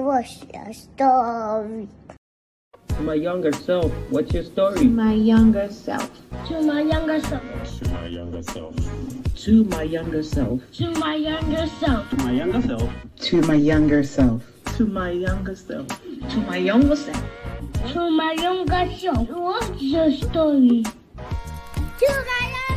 What's your story? To my younger self, what's your To story? my younger self. To my younger self. to my younger self. To my younger self. To my younger self. To my younger self. to my younger self. To my younger self. To my younger self. To my younger self. What's your story? To my younger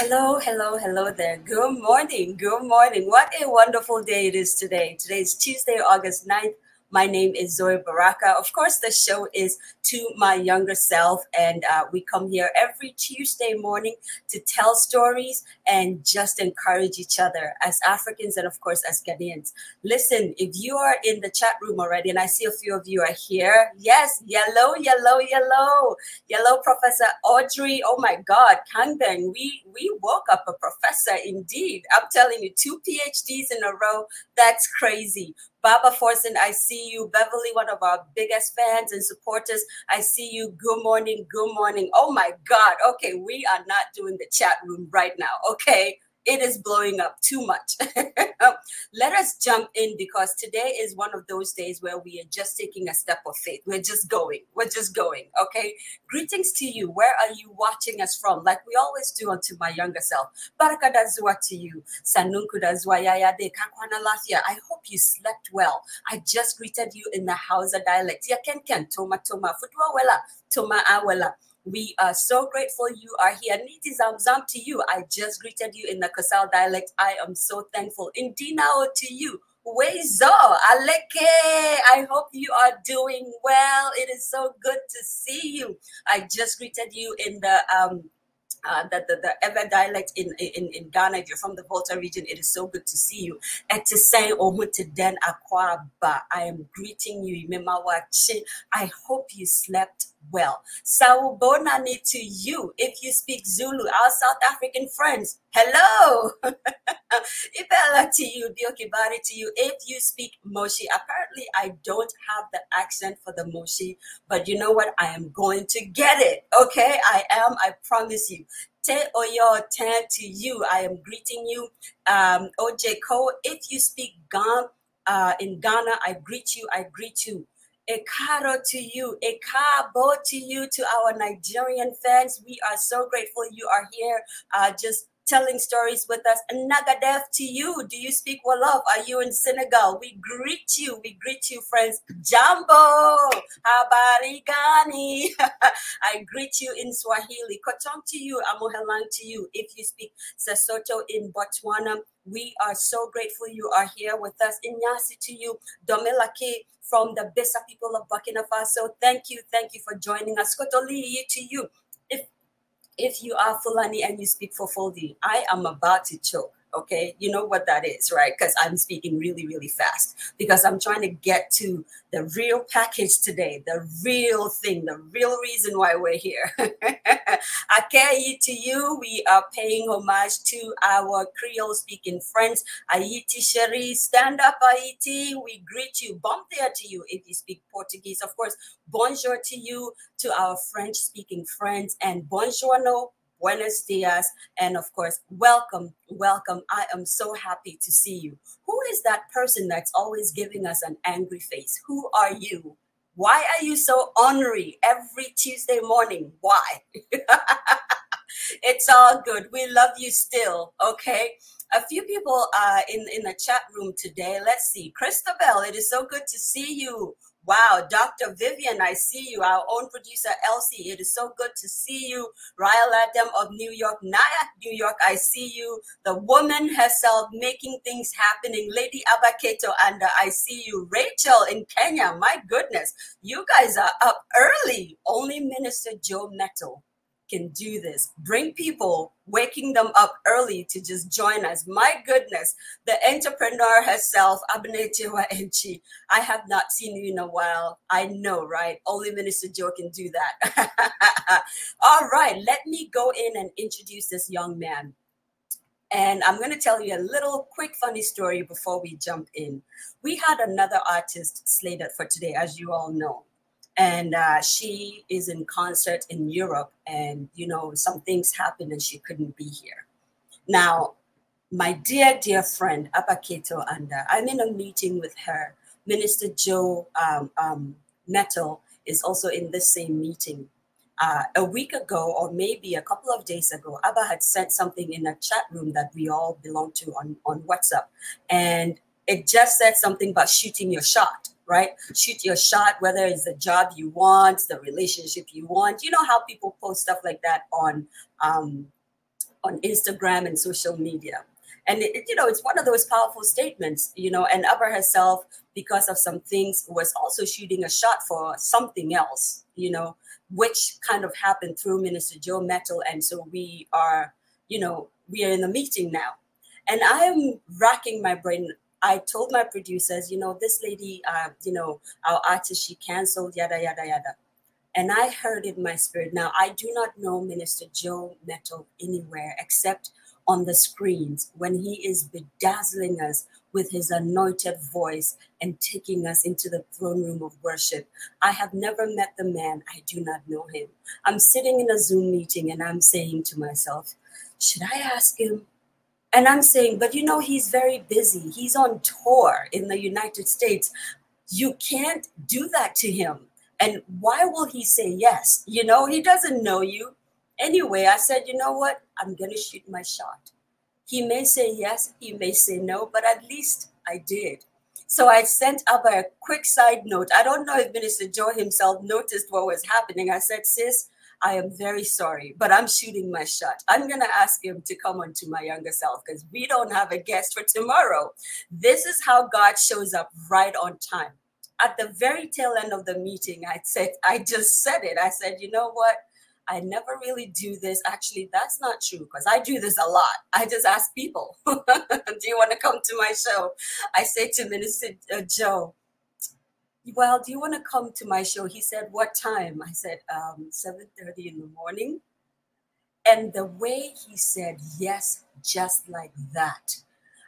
hello, hello, hello there. Good morning. Good morning. What a wonderful day it is today. Today is Tuesday, August 9th. My name is Zoe Baraka. Of course, the show is To My Younger Self, and uh, we come here every Tuesday morning to tell stories and just encourage each other as Africans and, of course, as Ghanaians. Listen, if you are in the chat room already, and I see a few of you are here, yes, yellow, yellow, yellow, yellow, Professor Audrey. Oh my God, Kangbeng, we we woke up a professor indeed. I'm telling you, two PhDs in a row. That's crazy. Baba Forsen, I see you. Beverly, one of our biggest fans and supporters. I see you. Good morning. Good morning. Oh my God. Okay, we are not doing the chat room right now. Okay. It is blowing up too much. Let us jump in because today is one of those days where we are just taking a step of faith. We're just going. We're just going. Okay. Greetings to you. Where are you watching us from? Like we always do unto my younger self. Baraka dazua to you. Sanunku dazua yaya de kakwana lafia. I hope you slept well. I just greeted you in the Hausa dialect. Ya ken ken toma toma futwa wela toma awela. We are so grateful you are here. Niti zam zam to you. I just greeted you in the Kasal dialect. I am so thankful. Indinao to you. Wezo, Aleke. I hope you are doing well. It is so good to see you. I just greeted you in the um uh, the, the, Ewe dialect in, in, in Ghana, if you're from the Volta region, it is so good to see you. And to say, Den Akwaba, I am greeting you. I hope you slept well. Sawubonani to you. If you speak Zulu, our South African friends, hello. Ibella to you, Biokibari to you. If you speak Moshi, apparently I don't have the accent for the Moshi, but you know what? I am going to get it. Okay, I am. I promise you. Te oyo ten to you. I am greeting you. Um, OJ Ko. If you speak Gan uh, in Ghana, I greet you. I greet you. A caro to you, a cabo to you, to our Nigerian fans. We are so grateful you are here. Uh, just telling stories with us. Nagadef to you. Do you speak Wolof? Are you in Senegal? We greet you. We greet you, friends. Jambo, habari gani? I greet you in Swahili. Kotong to you. Amohelang to you. If you speak Sesotho in Botswana, we are so grateful you are here with us. Inyasi to you. Domelake from the Bisa people of Burkina Faso. Thank you. Thank you for joining us. Kotoli to you. If you are Fulani and you speak for Foldi, I am about to choke. Okay, you know what that is, right? Because I'm speaking really, really fast because I'm trying to get to the real package today, the real thing, the real reason why we're here. Akeyi to you, we are paying homage to our Creole speaking friends. Aiti Sheri, stand up, Aiti. We greet you. Bomb there to you if you speak Portuguese. Of course, bonjour to you, to our French speaking friends, and buongiorno, buenos dias, and of course, welcome, welcome. I am so happy to see you. Who is that person that's always giving us an angry face? Who are you? Why are you so ornery every Tuesday morning? Why? it's all good. We love you still, okay? A few people uh, in, in the chat room today. Let's see. Christabel, it is so good to see you. Wow, Dr. Vivian, I see you. Our own producer, Elsie. It is so good to see you. Ryle Adam of New York, Naya, New York, I see you. The woman herself making things happening. Lady Abaketo, and I see you. Rachel in Kenya, my goodness. You guys are up early. Only Minister Joe Mettle can do this. Bring people, waking them up early to just join us. My goodness, the entrepreneur herself, Abnetewa Enchi. I have not seen you in a while. I know, right? Only Minister Joe can do that. All right, let me go in and introduce this young man. And I'm going to tell you a little quick funny story before we jump in. We had another artist slated for today, as you all know and uh, she is in concert in Europe, and you know some things happened and she couldn't be here. Now, my dear dear friend Apaketo Anda, I'm in a meeting with her. Minister Joe um, um, Mettle is also in the same meeting. Uh, a week ago, or maybe a couple of days ago, Abba had sent something in a chat room that we all belong to on, on WhatsApp. And it just said something about shooting your shot right? Shoot your shot, whether it's the job you want, the relationship you want. You know how people post stuff like that on um, on Instagram and social media. And it, you know, it's one of those powerful statements, you know, and Upper herself, because of some things, was also shooting a shot for something else, you know, which kind of happened through Minister Joe Mettle. And so we are, you know, we are in the meeting now. And I am racking my brain I told my producers, you know, this lady, uh, you know, our artist, she canceled, yada, yada, yada. And I heard it in my spirit. Now, I do not know Minister Joe Mettle anywhere except on the screens when he is bedazzling us with his anointed voice and taking us into the throne room of worship. I have never met the man. I do not know him. I'm sitting in a Zoom meeting and I'm saying to myself, should I ask him and I'm saying, but you know, he's very busy. He's on tour in the United States. You can't do that to him. And why will he say yes? You know, he doesn't know you. Anyway, I said, you know what? I'm going to shoot my shot. He may say yes, he may say no, but at least I did. So I sent up a quick side note. I don't know if Minister Joe himself noticed what was happening. I said, sis, I am very sorry, but I'm shooting my shot. I'm going to ask him to come on to my younger self because we don't have a guest for tomorrow. This is how God shows up right on time. At the very tail end of the meeting, I said, I just said it. I said, you know what? I never really do this. Actually, that's not true because I do this a lot. I just ask people, do you want to come to my show? I say to Minister uh, Joe, well, do you want to come to my show? He said, what time? I said, um, 7.30 in the morning. And the way he said yes, just like that.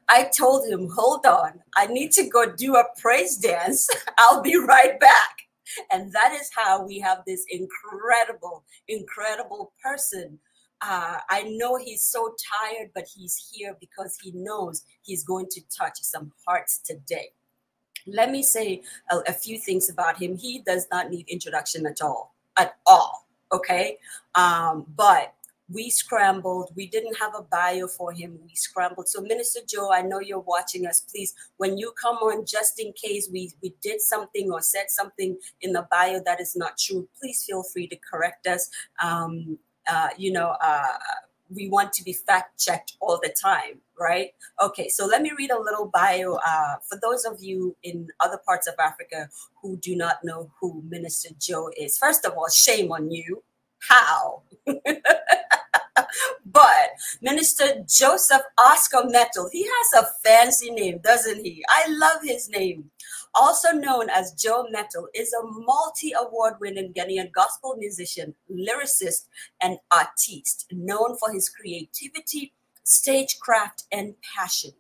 I told him, hold on, I need to go do a praise dance. I'll be right back. And that is how we have this incredible, incredible person. Uh, I know he's so tired, but he's here because he knows he's going to touch some hearts today let me say a, a, few things about him. He does not need introduction at all, at all. Okay. Um, but we scrambled. We didn't have a bio for him. We scrambled. So, Minister Joe, I know you're watching us. Please, when you come on, just in case we, we did something or said something in the bio that is not true, please feel free to correct us. Um, uh, you know, uh, we want to be fact checked all the time, right? Okay, so let me read a little bio uh, for those of you in other parts of Africa who do not know who Minister Joe is. First of all, shame on you. How? but Minister Joseph Oscar Mettle, he has a fancy name, doesn't he? I love his name also known as Joe Mettle, is a multi award winning Ghanaian gospel musician, lyricist, and artiste known for his creativity, stagecraft, and passion.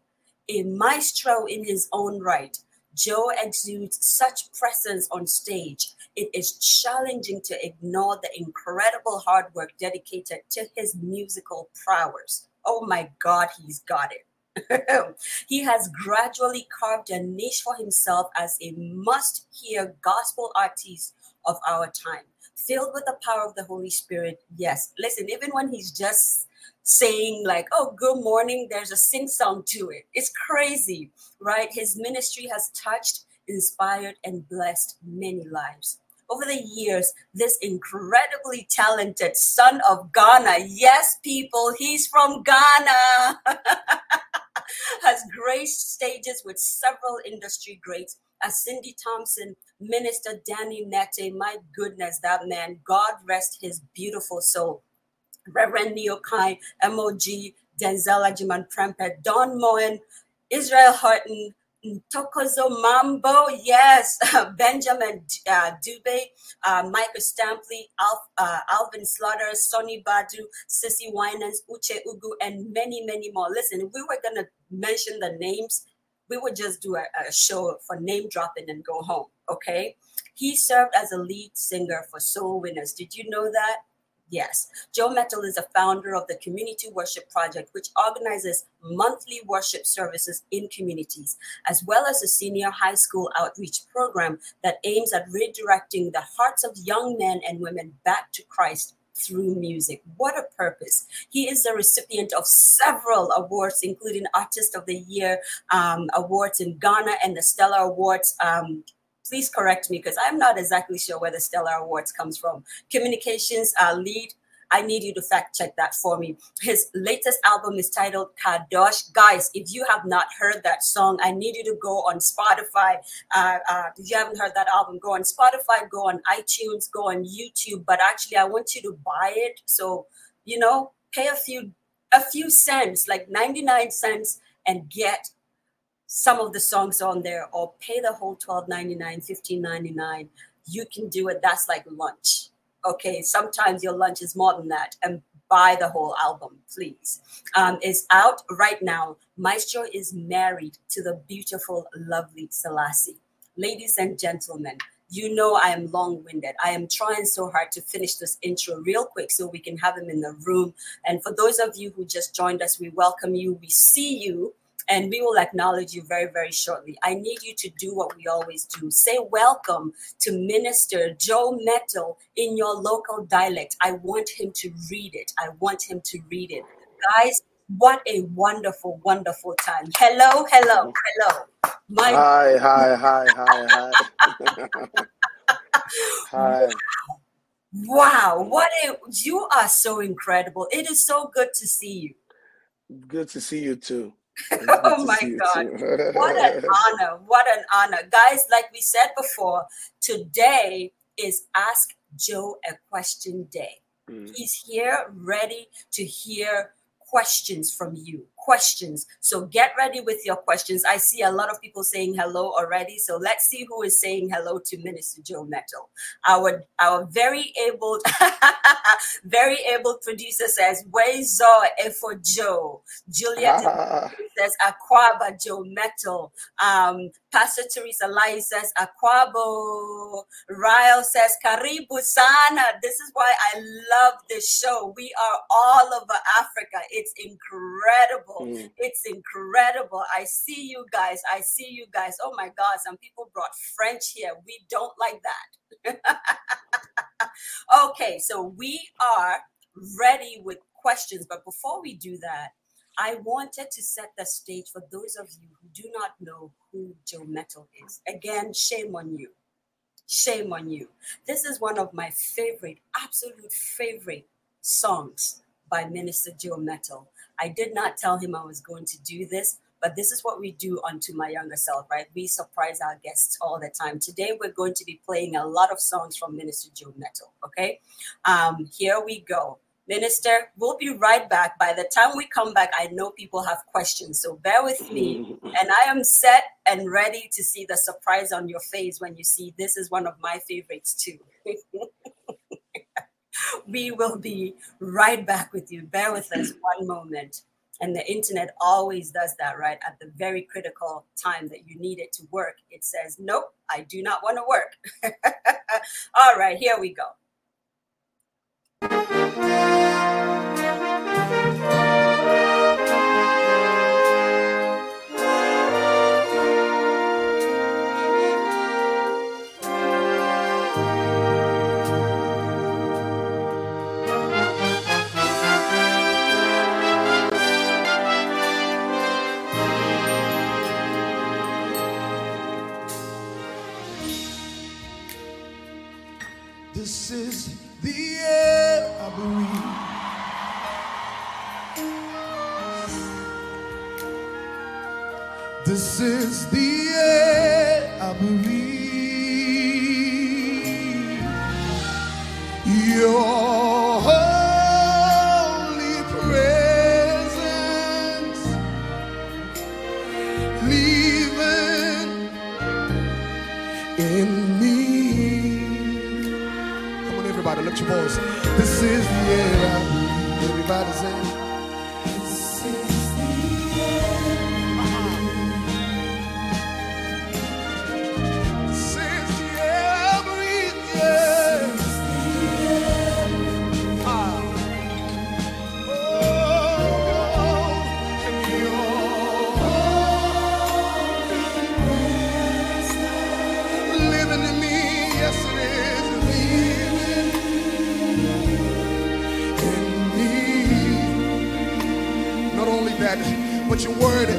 A maestro in his own right, Joe exudes such presence on stage. It is challenging to ignore the incredible hard work dedicated to his musical prowess. Oh my God, he's got it. he has gradually carved a niche for himself as a must hear gospel artist of our time, filled with the power of the Holy Spirit. Yes, listen, even when he's just saying, like, oh, good morning, there's a sing song to it. It's crazy, right? His ministry has touched inspired, and blessed many lives. Over the years, this incredibly talented son of Ghana, yes, people, he's from Ghana, has graced stages with several industry greats as Cindy Thompson, Minister Danny Nettey. My goodness, that man, God rest his beautiful soul. Reverend Nii Okai, MOG, Denzel Ajiman Prempeh, Don Moen, Israel Houghton, Tokozo Mambo, yes, Benjamin uh, uh, Michael Stampley, Alf, uh, Alvin Slaughter, Sonny Badu, CeCe Winans, Uche Ugu, and many, many more. Listen, we were going to mention the names, we would just do a, a show for name dropping and go home, okay? He served as a lead singer for Soul Winners. Did you know that? Yes. Joe Mettle is a founder of the Community Worship Project, which organizes monthly worship services in communities, as well as a senior high school outreach program that aims at redirecting the hearts of young men and women back to Christ through music. What a purpose. He is the recipient of several awards, including Artist of the Year um, awards in Ghana and the Stellar Awards. Um, please correct me because I'm not exactly sure where the Stellar Awards comes from. Communications uh, lead I need you to fact check that for me. His latest album is titled Kadosh. Guys, if you have not heard that song, I need you to go on Spotify. Uh, uh, if you haven't heard that album, go on Spotify, go on iTunes, go on YouTube. But actually, I want you to buy it. So, you know, pay a few a few cents, like 99 cents, and get some of the songs on there or pay the whole 12.99 15.99 you can do it that's like lunch okay, sometimes your lunch is more than that, and buy the whole album, please. Um, it's out right now. Maestro is married to the beautiful, lovely Selassie. Ladies and gentlemen, you know I am long winded. I am trying so hard to finish this intro real quick so we can have him in the room. And for those of you who just joined us, we welcome you. We see you and we will acknowledge you very, very shortly. I need you to do what we always do say welcome to Minister Joe Mettle in your local dialect. I want him to read it. I want him to read it. Guys, what a wonderful, wonderful time. Hello, hello, hello. My hi, hi, hi, hi, hi. hi. Wow, what a you are so incredible. It is so good to see you. Good to see you too. oh my God. what an honor. What an honor. Guys, like we said before, today is Ask Joe a Question Day. Mm. He's here ready to hear questions from you questions. So get ready with your questions. I see a lot of people saying hello already. So let's see who is saying hello to Minister Joe Mettle. Our our very able, very able producer says, Wezo for Joe. Juliet says Aquaba Joe Mettle. Um, Pastor Teresa Lai says Aquabo. Ryle says Karibu Sana. This is why I love this show. We are all over Africa. It's incredible incredible. Mm. It's incredible. I see you guys. I see you guys. Oh my God, some people brought French here. We don't like that. okay, so we are ready with questions. But before we do that, I wanted to set the stage for those of you who do not know who Joe Mettle is. Again, shame on you. Shame on you. This is one of my favorite, absolute favorite songs by Minister Joe Mettle. I did not tell him I was going to do this, but this is what we do onto my younger self, right? We surprise our guests all the time. Today, we're going to be playing a lot of songs from Minister Joe Mettle, okay? Um, here we go. Minister, we'll be right back. By the time we come back, I know people have questions, so bear with me. And I am set and ready to see the surprise on your face when you see this is one of my favorites too. we will be right back with you. Bear with us one moment. And the internet always does that, right? At the very critical time that you need it to work, it says, Nope, I do not want to work. All right, here we go. This is the air I breathe. Your holy presence living in me. Come on, everybody, lift your voice. This is the air I breathe. Everybody say.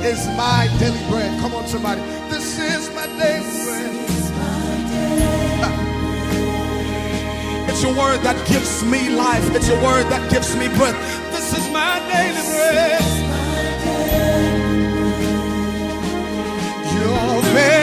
Is my daily bread. Come on, somebody. This is my daily bread. It's your word that gives me life. It's your word that gives me breath. This is my daily bread. Your very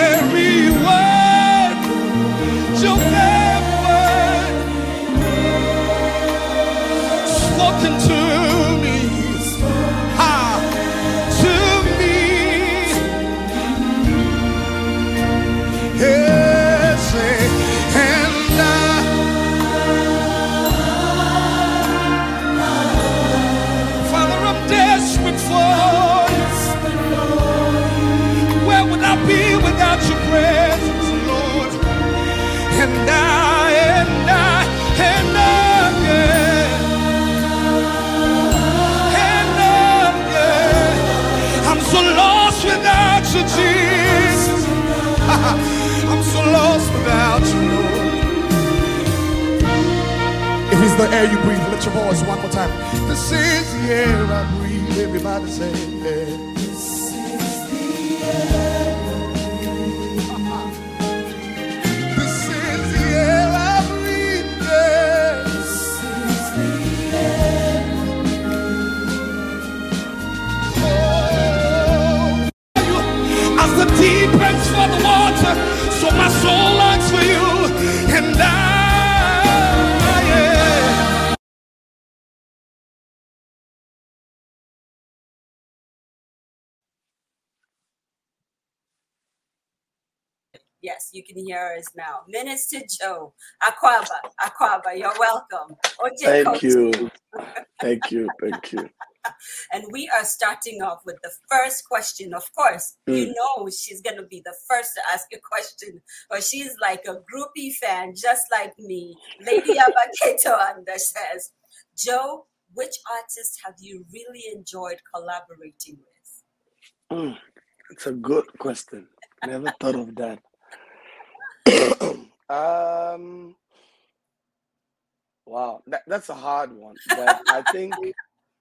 Yes, you can hear us now. Minister Joe Aquaba, Aquaba, you're welcome. Oje Thank you. Thank you. Thank you. And we are starting off with the first question. Of course, you Mm. know she's going to be the first to ask a question, but she's like a groupie fan, just like me. Lady Abaketo Anda says, Joe, which artist have you really enjoyed collaborating with? Mm, It's a good question. Never thought of that. Um, wow, that, that's a hard one. But I think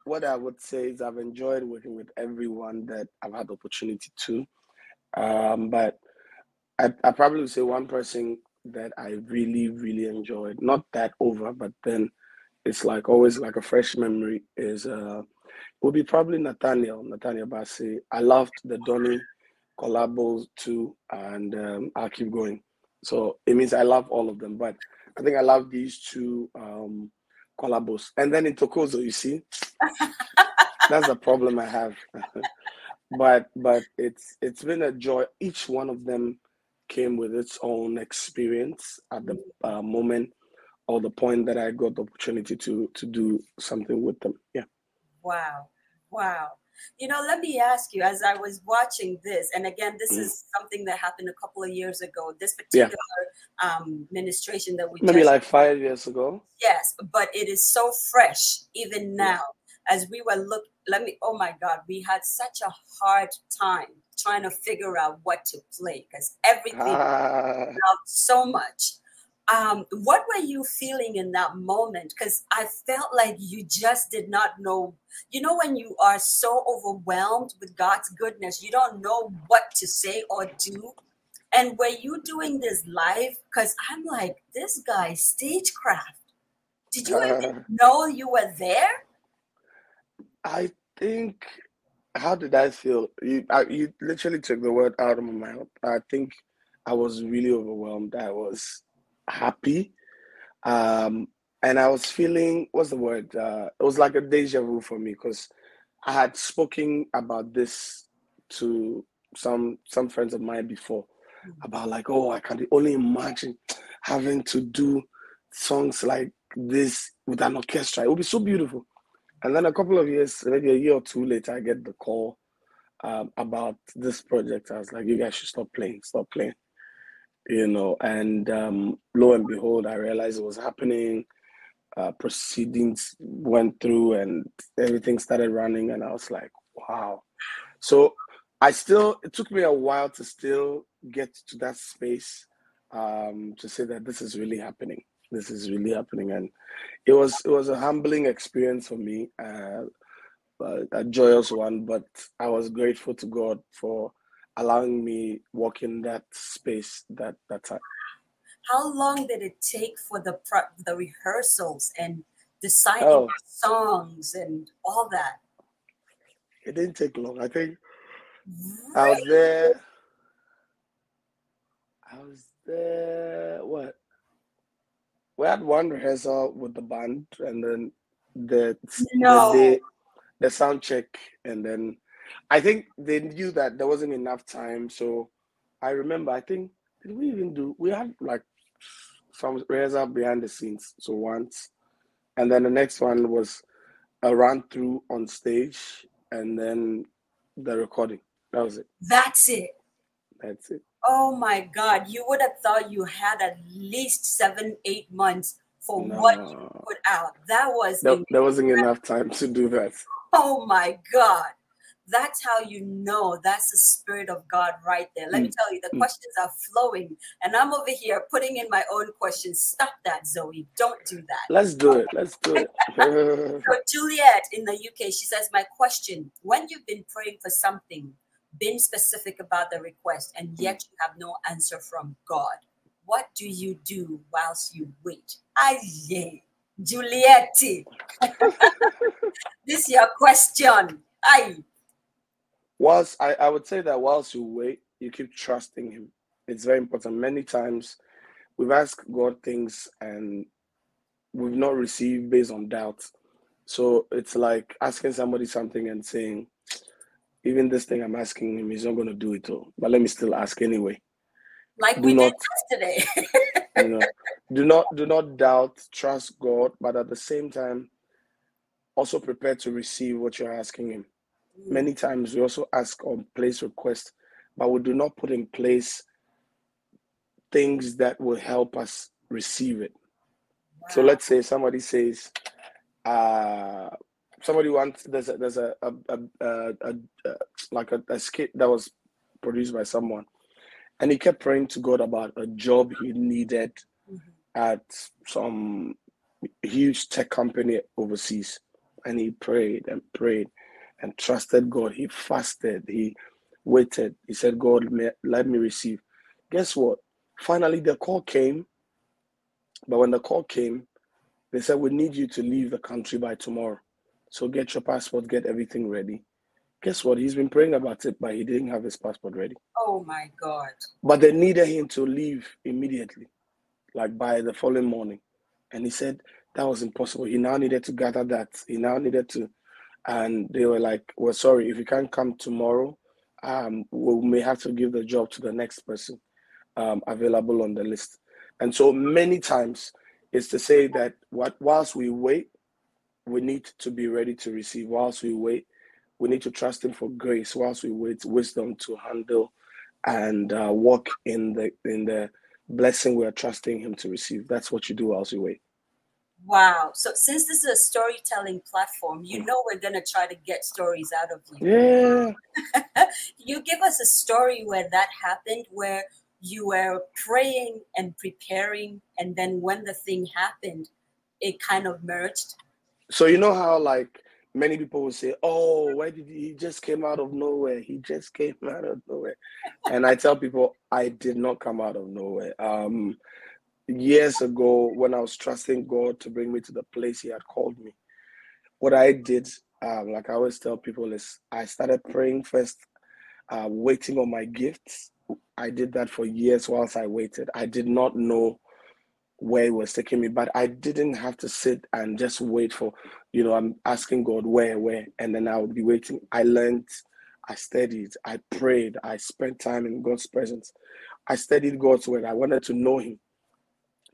what I would say is I've enjoyed working with everyone that I've had the opportunity to. Um, but I, I probably would say one person that I really, really enjoyed, not that over, but then it's like always like a fresh memory is uh would be probably Nathaniel, Nathaniel Bassey. I loved the Donny collabos too, and um, I'll keep going. So it means I love all of them, but I think I love these two um, collabos. And then in Tokozo, you see, that's the problem I have. but but it's it's been a joy. Each one of them came with its own experience at the uh, moment or the point that I got the opportunity to to do something with them. Yeah. Wow. Wow. You know, let me ask you as I was watching this, and again, this Mm. is something that happened a couple of years ago, this Yeah. particular um, ministration that we Maybe just like five years ago. Yes, but it is so fresh even Yeah. now. As we were look, let me. Oh my God, we had such a hard time trying to figure out what to play because everything Ah, so much. Um, what were you feeling in that moment? Because I felt like you just did not know. You know, when you are so overwhelmed with God's goodness, you don't know what to say or do. And were you doing this live? Because I'm like, this guy stagecraft. Did you even know you were there? I think. How did I feel? You, I, you literally took the word out of my mouth. I think I was really overwhelmed. I was happy, um, and I was feeling. What's the word? Uh, it was like a deja vu for me because I had spoken about this to some some friends of mine before about like, oh, I can only imagine having to do songs like this with an orchestra. It would be so beautiful. And then a couple of years, maybe a year or two later, I get the call um, about this project. I was like, you guys should stop playing, stop playing. You know, and um, lo and behold, I realized it was happening. Uh, proceedings went through and everything started running, and I was like, wow. So I still, it took me a while to still get to that space um, to say that this is really happening. This is really happening, and it was it was a humbling experience for me, uh, a joyous one. But I was grateful to God for allowing me walk in that space that that time. How long did it take for the the rehearsals and deciding Oh. songs and all that? It didn't take long. I think I was there. I was there. What? We had one rehearsal with the band, and then the No. the day, the sound check, and then I think they knew that there wasn't enough time. So I remember. I think did we even do? We had like some rehearsal behind the scenes. So once, and then the next one was a run through on stage, and then the recording. That was it. That's it. That's it. Oh my God! You would have thought you had at least seven, eight months for what you put out. That was there, there wasn't enough time to do that. Oh my God. That's how you know that's the Spirit of God right there. Let me Mm, tell you, the mm. questions are flowing, and I'm over here putting in my own questions. Stop that, Zoe. Don't do that. Let's do it. Let's do it. So, Juliet in the UK, she says, My question when you've been praying for something, been specific about the request, and yet you have no answer from God, what do you do whilst you wait? Aye, Juliet. this is your question. Aye. Whilst I, I would say that whilst you wait, you keep trusting him. It's very important. Many times we've asked God things and we've not received based on doubt. So it's like asking somebody something and saying, even this thing I'm asking him, he's not going to do it all. But let me still ask anyway. Like Do we not did yesterday. you know do not do not doubt trust god but at the same time also prepare to receive what you're asking him many times we also ask on place requests but we do not put in place things that will help us receive it. So let's say somebody says uh somebody wants there's a there's a a, a, a, a, like a, skit that was produced by someone and he kept praying to god about a job he needed Mhm. at some huge tech company overseas. And he prayed and prayed and trusted god. He fasted. He waited. He said god let me receive. Guess what? Finally the call came. But when the call came they said we need you to leave the country by tomorrow. So get your passport get everything ready. Guess what? He's been praying about it but he didn't have his passport ready. Oh my God. but they needed him to leave immediately, like by the following morning. And he said that was impossible. He now needed to gather that. He now needed to, and they were like, "Well, sorry, if you can't come tomorrow, um, we may have to give the job to the next person um, available on the list." And so many times, it's to say that what whilst we wait, we need to be ready to receive. Whilst we wait, we need to trust Him for grace. Whilst we wait, wisdom to handle and uh, walk in the in the blessing we are trusting Him to receive. That's what you do whilst you wait. Wow. So since this is a storytelling platform, you know we're gonna try to get stories out of you. Yeah. you give us a story where that happened, where you were praying and preparing, and then when the thing happened, it kind of merged. So you know how like many people will say, "Oh, why did he, he just came out of nowhere? He just came out of nowhere," and I tell people, I did not come out of nowhere. Um, years ago, when I was trusting God to bring me to the place He had called me, what I did, um, like I always tell people, is I started praying first, uh, waiting on my gifts. I did that for years whilst I waited. I did not know where it was taking me, but I didn't have to sit and just wait for, you know, I'm asking God where, where, and then I would be waiting. I learned, I studied, I prayed, I spent time in God's presence. I studied God's word. I wanted to know Him.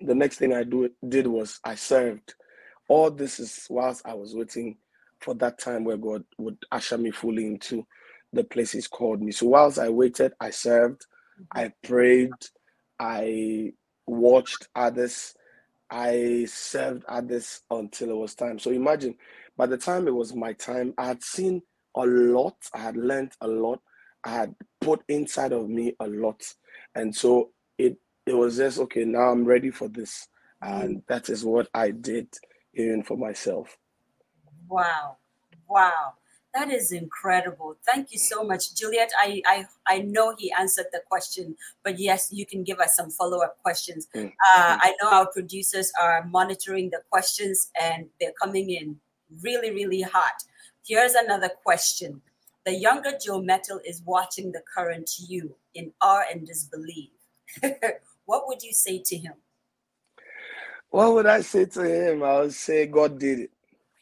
The next thing I do, did was I served. All this is whilst I was waiting for that time where God would usher me fully into the place He's called me. So whilst I waited, I served, I prayed, I watched others. I served others until it was time. So imagine, by the time it was my time, I had seen a lot, I had learned a lot, I had put inside of me a lot. And so it was just okay, now I'm ready for this. And that is what I did even for myself. Wow. Wow. That is incredible. Thank you so much, Juliet. I, I I know he answered the question, but yes, you can give us some follow up questions. Mm. Uh, I know our producers are monitoring the questions and they're coming in really, really hot. Here's another question. The younger Joe Mettle is watching the current you in awe and disbelief. what would you say to him? What would I say to him? I would say God did it.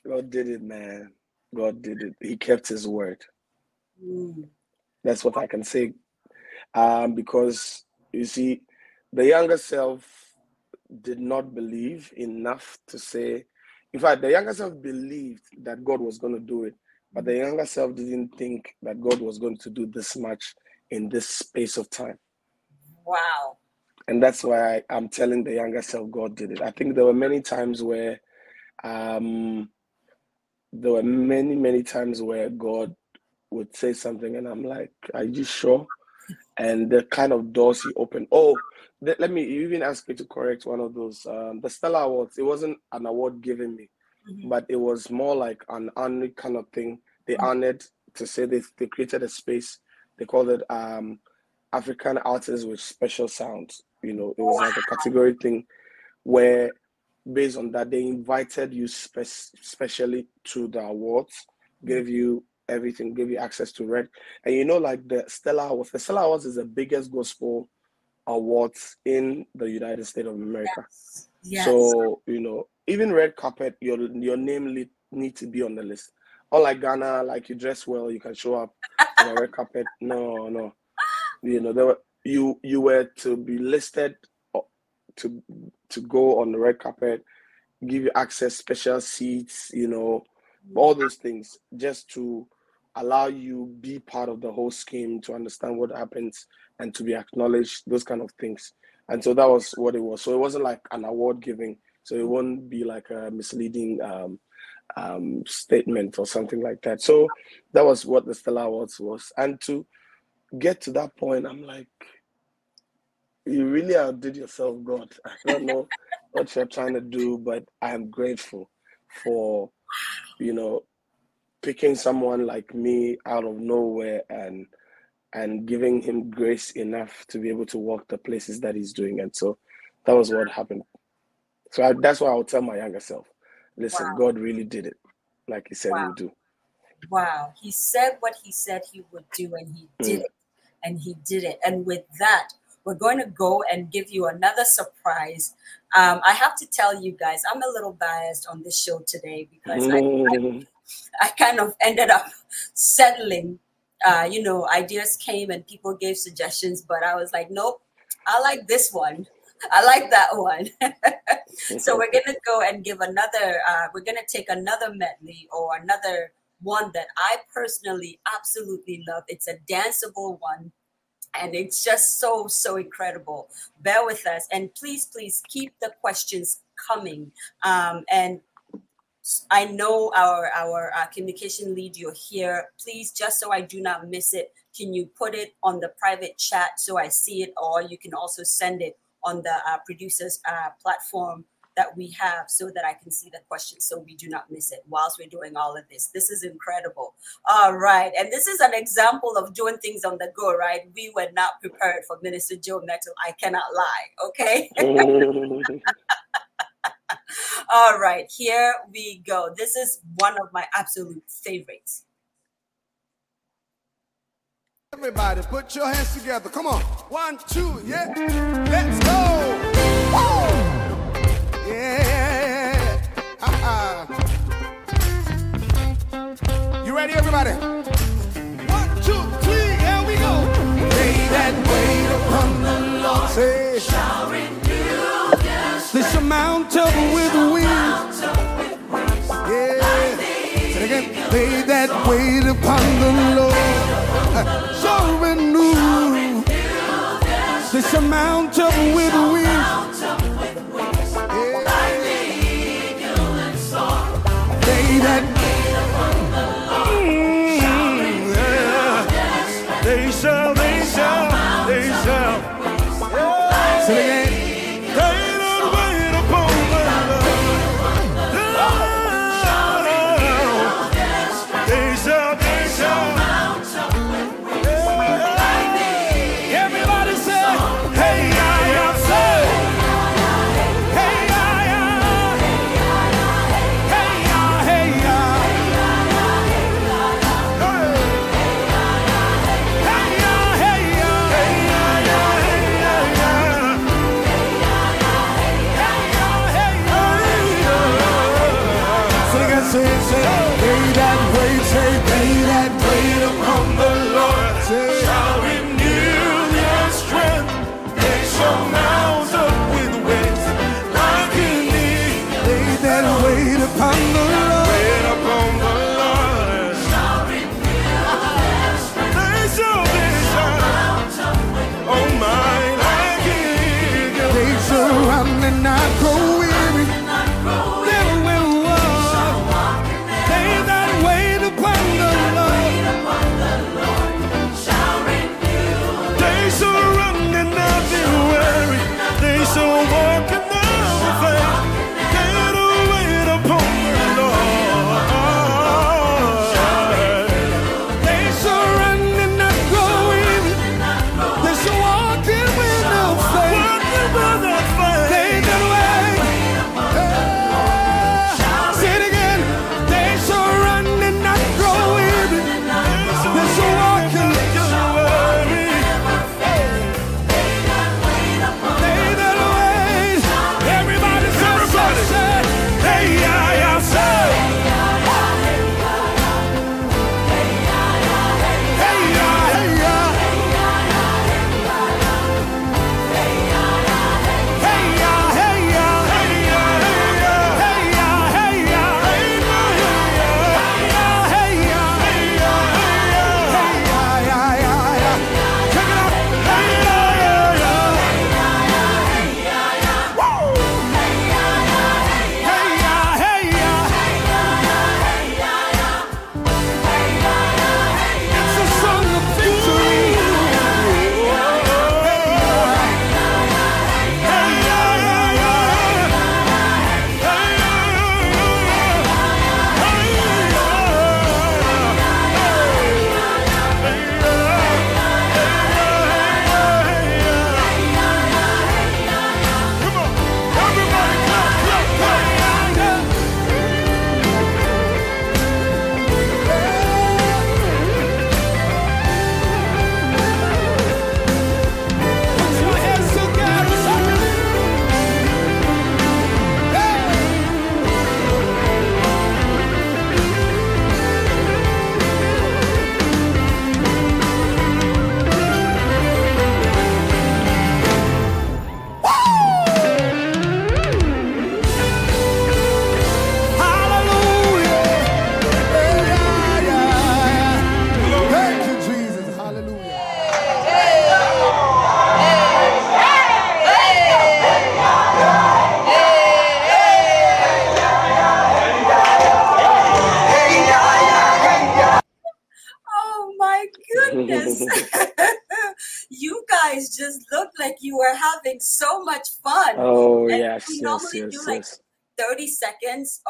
God did it, man. God did it. He kept his word. Mm. That's what I can say. Um, because you see, the younger self did not believe enough to say, in fact, the younger self believed that God was going to do it, but the younger self didn't think that God was going to do this much in this space of time. Wow. And that's why I, I'm telling the younger self God did it. I think there were many times where um, there were many, many times where God would say something, and I'm like, "Are you sure?" And the kind of doors He opened. Oh, th- let me. You even asked me to correct one of those. Um, the Stellar Awards. It wasn't an award given me, Mhm. but it was more like an honor kind of thing. They honored to say they they created a space. They called it um, African artists with special sounds. You know, it was like a category thing where based on that they invited you spe- specially to the awards gave you everything gave you access to red. And you know like the stellar awards the stellar awards is the biggest gospel awards in the united states of america. Yes. so you know even red carpet your your name li- need to be on the list. Unlike ghana like you dress well you can show up on the red carpet. No no. You know there were you you were to be listed uh, to to go on the red carpet give you access special seats you know all those things just to allow you be part of the whole scheme to understand what happens and to be acknowledged those kind of things. And so that was what it was. So it wasn't like an award giving. So it won't be like a misleading um, um, statement or something like that. So that was what the Stellar Awards was. And to get to that point i'm like you really outdid yourself god i don't know what you're trying to do but i'm grateful for you know picking someone like me out of nowhere and and giving him grace enough to be able to walk the places that he's doing and so that was what happened so I, that's why I would tell my younger self listen Wow. god really did it like he said he would do Wow. He said what he said he would do, and he did Mm. it. And he did it. And with that, we're going to go and give you another surprise. Um, I have to tell you guys, I'm a little biased on this show today because I, Mm. I kind of ended up settling. Uh, you know, ideas came and people gave suggestions, but I was like, nope, I like this one. I like that one. so we're gonna go and give another. Uh, we're gonna take another medley or another one that I personally absolutely love. It's a danceable one, and it's just so so incredible. Bear with us, and please please keep the questions coming. Um, and I know our our uh, communication lead. You're here. Please, just so I do not miss it, can you put it on the private chat so I see it, or you can also send it on the uh, producers uh, platform that we have so that I can see the question so we do not miss it whilst we're doing all of this. This is incredible. All right. And this is an example of doing things on the go, right? We were not prepared for Minister Joe Mettle. I cannot lie. Okay. all right. Here we go. This is one of my absolute favorites. Everybody, put your hands together. Come on. One, two, yeah. Let's go. Woo! Yeah. Ha-ha. You ready, everybody? One, two, three, here we go. They that wait upon the Lord say, shall renew This amount of with wings. Yeah. Say again. They that wait upon the Lord uh, shall renew this amount of with wings. That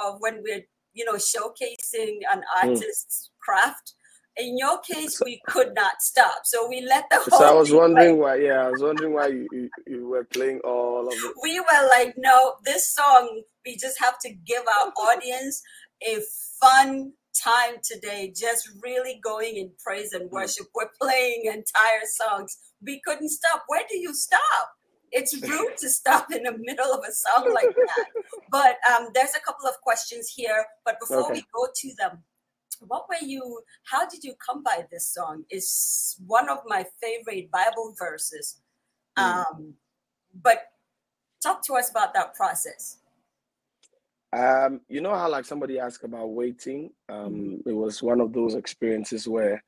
of when we're, you know, showcasing an Mm. artist's craft. In your case, we could not stop. So we let the So I was thing play. wondering why. Yeah, I was wondering why you, you, you were playing all of it. we were like, no, this song, we just have to give our audience a fun time today, just really going in praise and worship. We're playing entire songs. We couldn't stop. Where do you stop? It's rude to stop in the middle of a song like that. But um, there's a couple of questions here. But before Okay. we go to them, what were you, how did you come by this song? It's one of my favorite Bible verses. Um, but talk to us about that process. Um, you know how like somebody asked about waiting? Um, it was one of those experiences where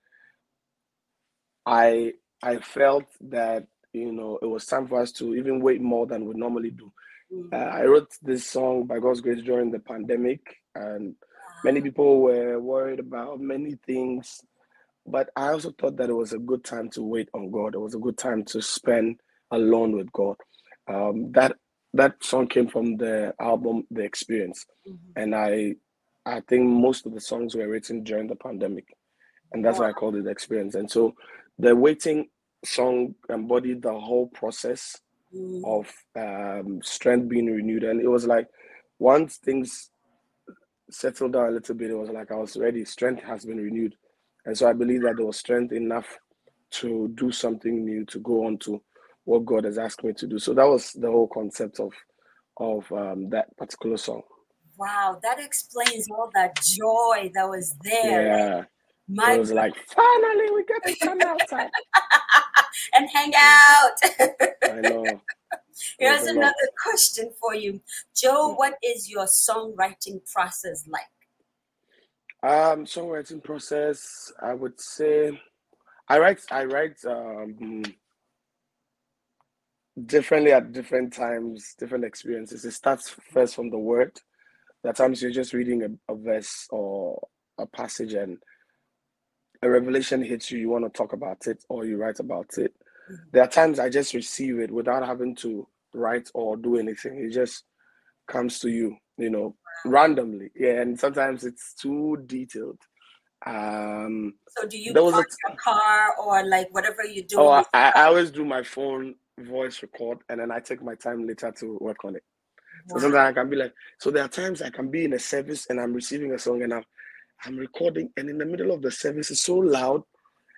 I I felt that you know it was time for us to even wait more than we normally do. Uh, I wrote this song by God's grace during the pandemic, and many people were worried about many things. But I also thought that it was a good time to wait on God. It was a good time to spend alone with God. Um, that that song came from the album The Experience, and I I think most of the songs were written during the pandemic, and that's why I called it The Experience. And so the waiting song embodied the whole process of um, strength being renewed, and it was like once things settled down a little bit, it was like I was ready. Strength has been renewed, and so I believe that there was strength enough to do something new, to go on to what God has asked me to do. So that was the whole concept of of um, that particular song. Wow, that explains all that joy that was there. Like, Yeah, my it was like finally we get to come outside. and hang out. I know. Here's was a lot. another question for you. Joe, what is your songwriting process like? Um, songwriting process, I would say, I write, I write um, differently at different times, different experiences. It starts first from the word. There are times you're just reading a, a verse or a passage and a revelation hits you, you want to talk about it or you write about it. There are times I just receive it without having to write or do anything. It just comes to you, you know, randomly. Yeah, and sometimes it's too detailed. Um, So do you was a your car or like whatever you do? oh, I, I I always do my phone voice record and then I take my time later to work on it. So sometimes I can be like, so there are times I can be in a service and I'm receiving a song and I'm I'm recording and in the middle of the service it's so loud.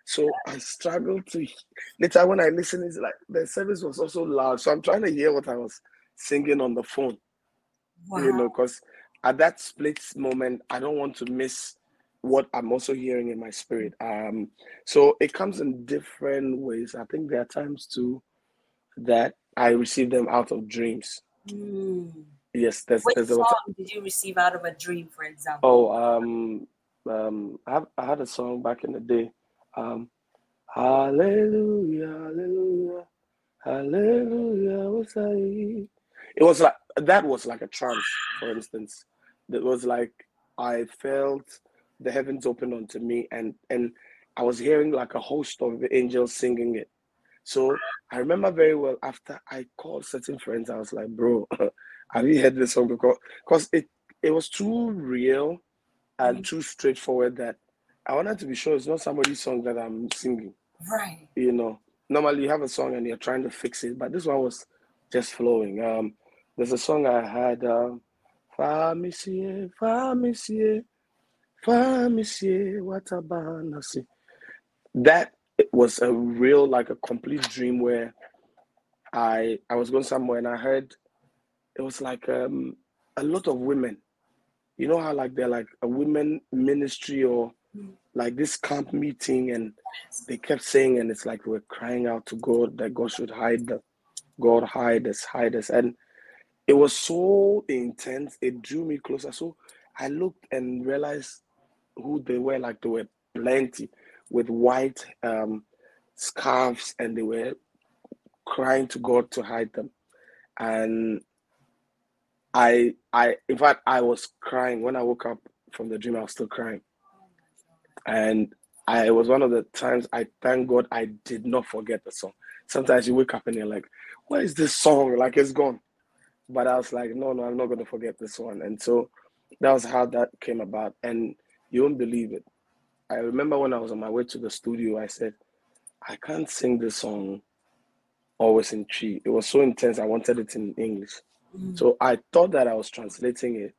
So I struggle to later when I listen, it's like the service was also loud. So I'm trying to hear what I was singing on the phone, you know, because at that split moment, I don't want to miss what I'm also hearing in my spirit. Um, so it comes in different ways. I think there are times too that I receive them out of dreams. Mm. Yes, there's Which there's a song did you receive out of a dream, for example? Oh, um, um, I, have, I had a song back in the day. Um, Hallelujah, Hallelujah, Hallelujah. What's I? It was like that was like a trance, for instance. That was like I felt the heavens open onto me, and and I was hearing like a host of angels singing it. So I remember very well after I called certain friends, I was like, "Bro, have you heard this song?" Because because it it was too real and too straightforward that I wanted to be sure it's not somebody's song that I'm singing. Right. You know, normally you have a song and you're trying to fix it, but this one was just flowing. Um, there's a song I had, um, Fa monsieur, fa monsieur, what a banasi. That was a real, like a complete dream where I I was going somewhere and I heard it was like um, a lot of women. You know how like they're like a women ministry or like this camp meeting and they kept saying and it's like we're crying out to God that God should hide the God hide us, hide us. And it was so intense, it drew me closer. So I looked and realized who they were, like they were plenty with white um scarves and they were crying to God to hide them. And I I in fact I was crying when I woke up from the dream, I was still crying. And I was one of the times I thank God I did not forget the song. sometimes you wake up and you're like, "Where is this song? Like it's gone." But I was like, "No, no, I'm not going to forget this one." And so that was how that came about. And you won't believe it. I remember when I was on my way to the studio, I said, "I can't sing this song always in Twi. It was so intense. I wanted it in English. Mm. So I thought that I was translating it.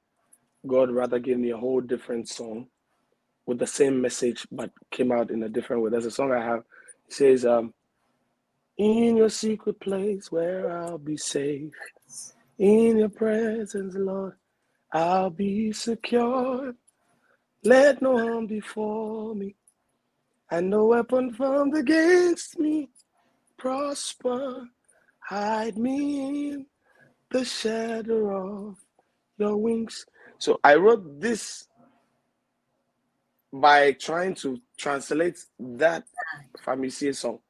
God rather gave me a whole different song with the same message, but came out in a different way. There's a song I have. It says, um, "In your secret place where I'll be safe, in your presence, Lord, I'll be secure. Let no harm befall me, and no weapon formed against me prosper. Hide me the shadow of your wings. So I wrote this by trying to translate that Famisie song,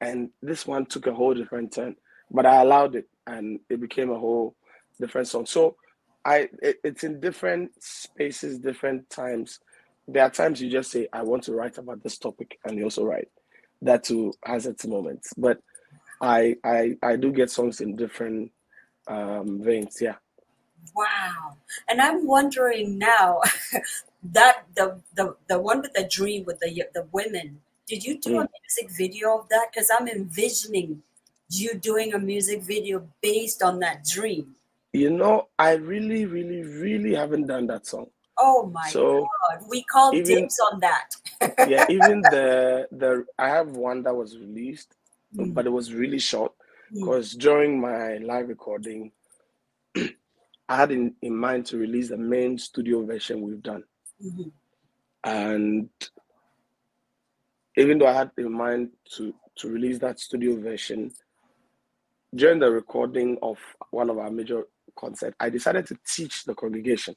and this one took a whole different turn. But I allowed it, and it became a whole different song. So I, it, it's in different spaces, different times. There are times you just say, "I want to write about this topic," and you also write. That too has its moments, but I, I, I do get songs in different um, veins. Yeah. Wow. And I'm wondering now that the the the one with the dream with the the women. Did you do a Mm. music video of that? Because I'm envisioning you doing a music video based on that dream. You know, I really, really, really haven't done that song. Oh my So god, we call even dibs on that. yeah, even the the I have one that was released, Mm, but it was really short because during my live recording, I had in, in mind to release the main studio version we've done. mhm. And even though I had in mind to to release that studio version, during the recording of one of our major concerts, I decided to teach the congregation.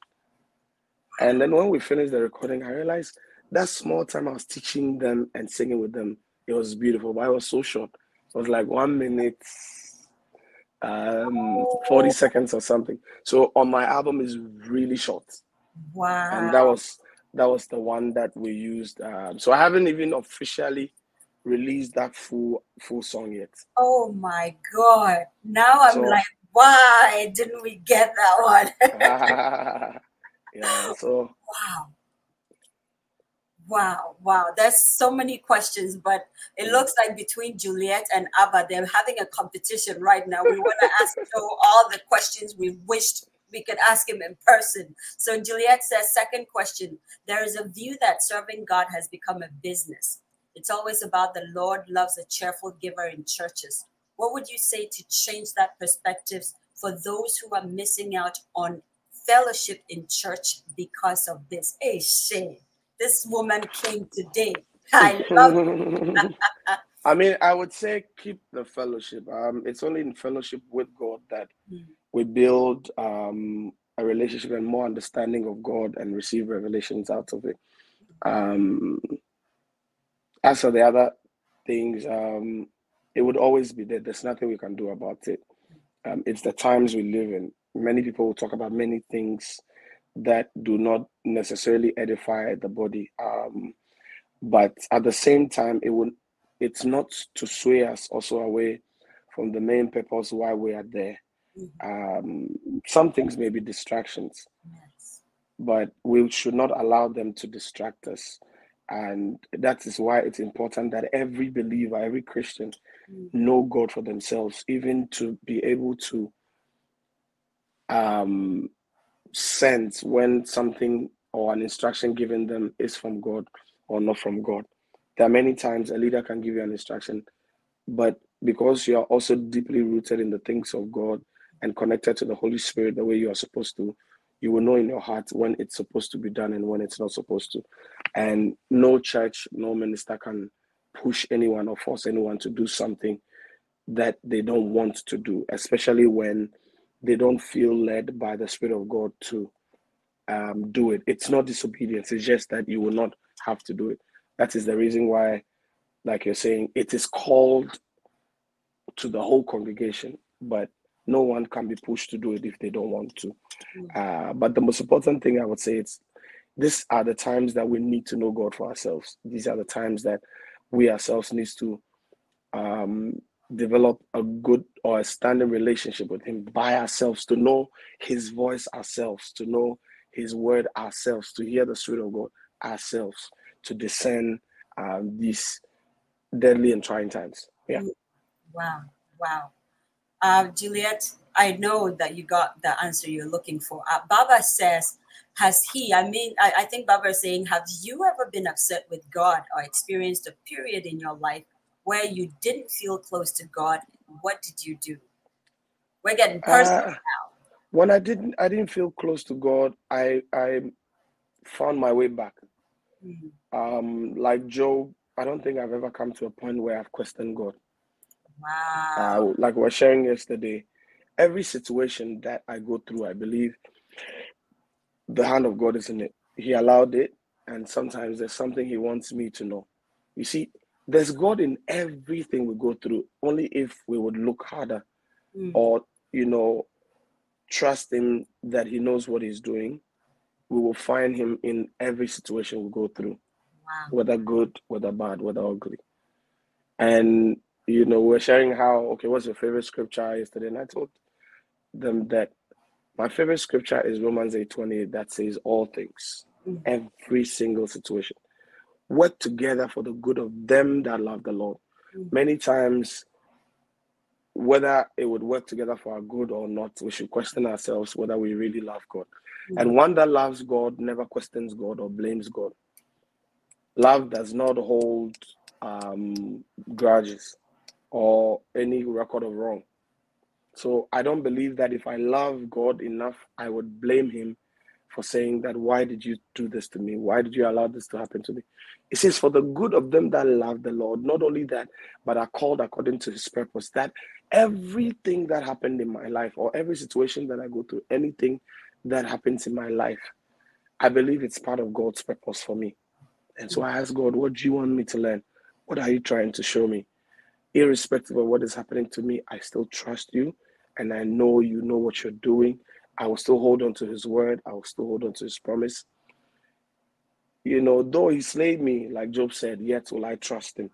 And then when we finished the recording, I realized that small time I was teaching them and singing with them, it was beautiful, but it was so short. Was like one minute, um, 40 Oh, seconds or something. So on my album is really short. Wow and that was that was the one that we used. Um, so I haven't even officially released that full full song yet. Oh my god. Now I'm So like, why didn't we get that one? yeah, so wow. Wow, wow. There's so many questions, but it looks like between Juliet and Abba, they're having a competition right now. We want to ask Joe all the questions we wished we could ask him in person. So Juliet says, second question. There is a view that serving God has become a business. It's always about the Lord loves a cheerful giver in churches. What would you say to change that perspective for those who are missing out on fellowship in church because of this? Hey, shame. This woman came today. I love. I mean, I would say keep the fellowship. Um, it's only in fellowship with God that Mm, we build um, a relationship and more understanding of God and receive revelations out of it. Um, as for the other things, um, it would always be there. There's nothing we can do about it. Um, it's the times we live in. Many people will talk about many things that do not necessarily edify the body. Um, but at the same time, it would. It's not to sway us also away from the main purpose why we are there. mm, Um, some things may be distractions, yes. but we should not allow them to distract us. And that is why it's important that every believer, every Christian, Mm, know God for themselves, even to be able to um, sense when something or an instruction given them is from God or not from God. There are many times a leader can give you an instruction, but because you are also deeply rooted in the things of God and connected to the Holy Spirit the way you are supposed to, you will know in your heart when it's supposed to be done and when it's not supposed to. And no church, no minister can push anyone or force anyone to do something that they don't want to do, especially when they don't feel led by the Spirit of God to um, do it. It's not disobedience, it's just that you will not have to do it. That is the reason why, like you're saying, it is called to the whole congregation, but no one can be pushed to do it if they don't want to. mm, Uh, but the most important thing I would say is these are the times that we need to know God for ourselves. These are the times that we ourselves needs to um, develop a good or a standing relationship with Him by ourselves, to know His voice ourselves, to know His word ourselves, to hear the Spirit of God ourselves, to discern um, these deadly and trying times. Yeah. Wow. Wow. Uh, Juliet, I know that you got the answer you're looking for. Uh, Baba says, has he, I mean, I, I think Baba is saying, have you ever been upset with God or experienced a period in your life where you didn't feel close to God? What did you do? We're getting personal Uh, now. when I didn't, I didn't feel close to God. I, I found my way back. Mm, Um, like Job, I don't think I've ever come to a point where I've questioned God. Wow. Uh, like we were sharing yesterday, every situation that I go through, I believe the hand of God is in it. He allowed it, and sometimes there's something He wants me to know. You see, there's God in everything we go through, only if we would look harder Mm, or, you know, trust Him that He knows what He's doing. We will find Him in every situation we go through, wow. whether good, whether bad, whether ugly. And, you know, we're sharing how, okay, what's your favorite scripture yesterday? And I told them that my favorite scripture is Romans 8 28 that says, All things, Mm, every single situation, work together for the good of them that love the Lord. mm, Many times, whether it would work together for our good or not, we should question ourselves whether we really love God. mm. And one that loves God never questions God or blames God. Love does not hold um, grudges or any record of wrong. So I don't believe that if I love God enough, I would blame Him for saying that, why did you do this to me? Why did you allow this to happen to me? It says, for the good of them that love the Lord, not only that, but are called according to His purpose. That everything that happened in my life, or every situation that I go through, anything that happens in my life, I believe it's part of God's purpose for me. And so I ask God, what do you want me to learn? What are you trying to show me? Irrespective of what is happening to me, I still trust you and I know you know what you're doing. I will still hold on to his word. I will still hold on to his promise. You know, though he slayed me, like Job said, yet will I trust him.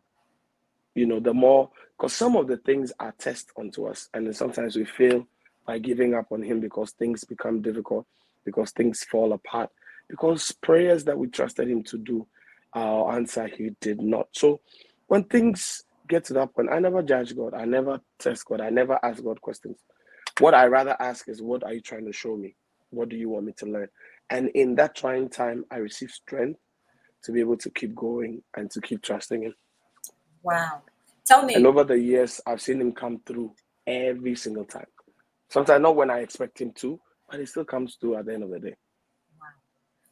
You know, the more, because some of the things are tests unto us, and then sometimes we fail by giving up on him because things become difficult, because things fall apart, because prayers that we trusted him to do, our answer he did not. So when things get to that point, I never judge God. I never test God. I never ask God questions. What I rather ask is, what are you trying to show me? What do you want me to learn? And in that trying time, I receive strength to be able to keep going and to keep trusting Him. Wow. Tell me. And over the years, I've seen Him come through every single time. Sometimes not when I expect Him to, but He still comes through at the end of the day. Wow.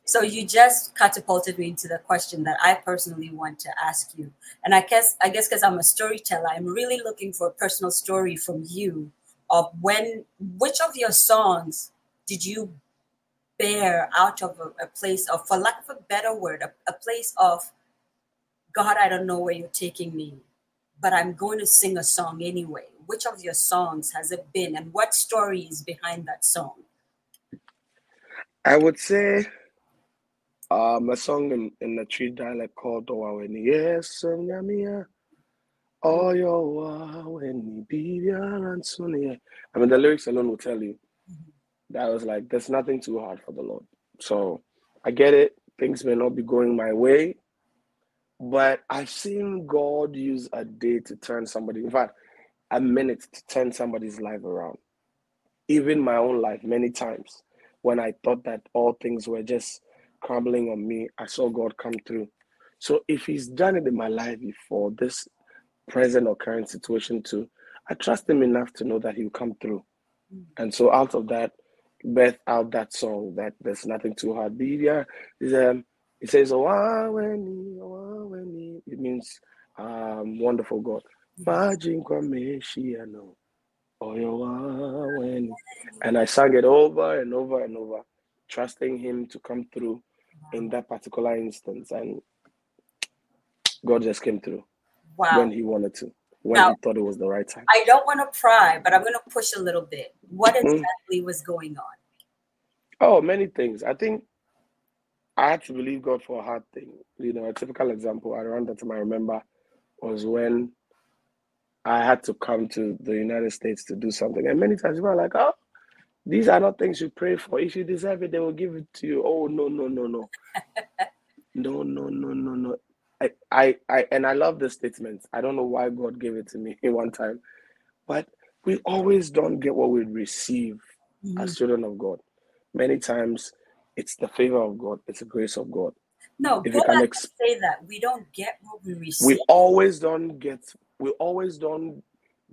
So you just catapulted me into the question that I personally want to ask you. And I guess I guess because I'm a storyteller, I'm really looking for a personal story from you of when which of your songs did you bear out of a, a place of for lack of a better word, a, a place of God, I don't know where you're taking me, but I'm going to sing a song anyway. Which of your songs has it been and what story is behind that song? I would say um, a song in, in the Twi dialect called Onwanwani. Yes, Bibia and Sunia. I mean, the lyrics alone will tell you mm-hmm. that I was like, there's nothing too hard for the Lord. So I get it. Things may not be going my way, but I've seen God use a day to turn somebody, in fact, a minute to turn somebody's life around. Even my own life, many times when I thought that all things were just crumbling on me, I saw God come through. So if He's done it in my life before, this present or current situation too, I trust Him enough to know that He'll come through. Mm. And so out of that, birth out that song that there's nothing too hard. Bibia is um it says oh, ah, "Onwanwani, Onwanwani." Oh, ah, it means um wonderful God. Mm. Majinkwa meshiano, Oyowaweni. Oh, ah, and I sang it over and over and over, trusting him to come through in that particular instance. And God just came through Wow. when he wanted to, when Now- he thought it was the right time. I don't want to pry, but I'm going to push a little bit. What Mm. exactly was going on? Oh, many things. I think I had to believe God for a hard thing. You know, a typical example around that time I remember was when I had to come to the United States to do something. And many times people are like, oh, these are not things you pray for. If you deserve it, they will give it to you. Oh, no, no, no, no. no, no, no, no, no. I, I, I, and I love this statement. I don't know why God gave it to me one time, but we always don't get what we receive Mhm. as children of God. Many times it's the favor of God, it's the grace of God. No, If go you can ex- say that. We don't get what we receive. we always don't get we always don't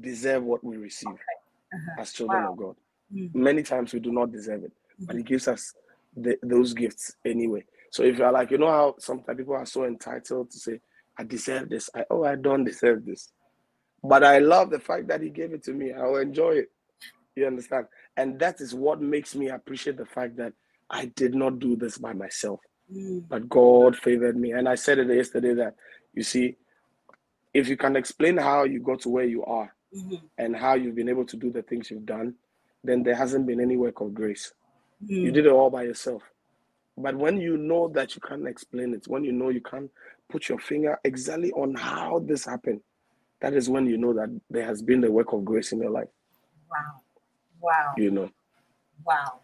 deserve what we receive Uh-huh. as children Wow. of god Mm. many times we do not deserve it but Mhm. he gives us the, those gifts anyway so if you're like you know how sometimes people are so entitled to say i deserve this i oh i don't deserve this but i love the fact that he gave it to me i'll enjoy it you understand and that is what makes me appreciate the fact that i did not do this by myself Mm. but God favored me. And I said it yesterday that you see, if you can explain how you got to where you are Mhm. and how you've been able to do the things you've done, then there hasn't been any work of grace. You Mm. did it all by yourself. But when you know that you can't explain it, when you know you can't put your finger exactly on how this happened, that is when you know that there has been the work of grace in your life. Wow. Wow. You know. Wow.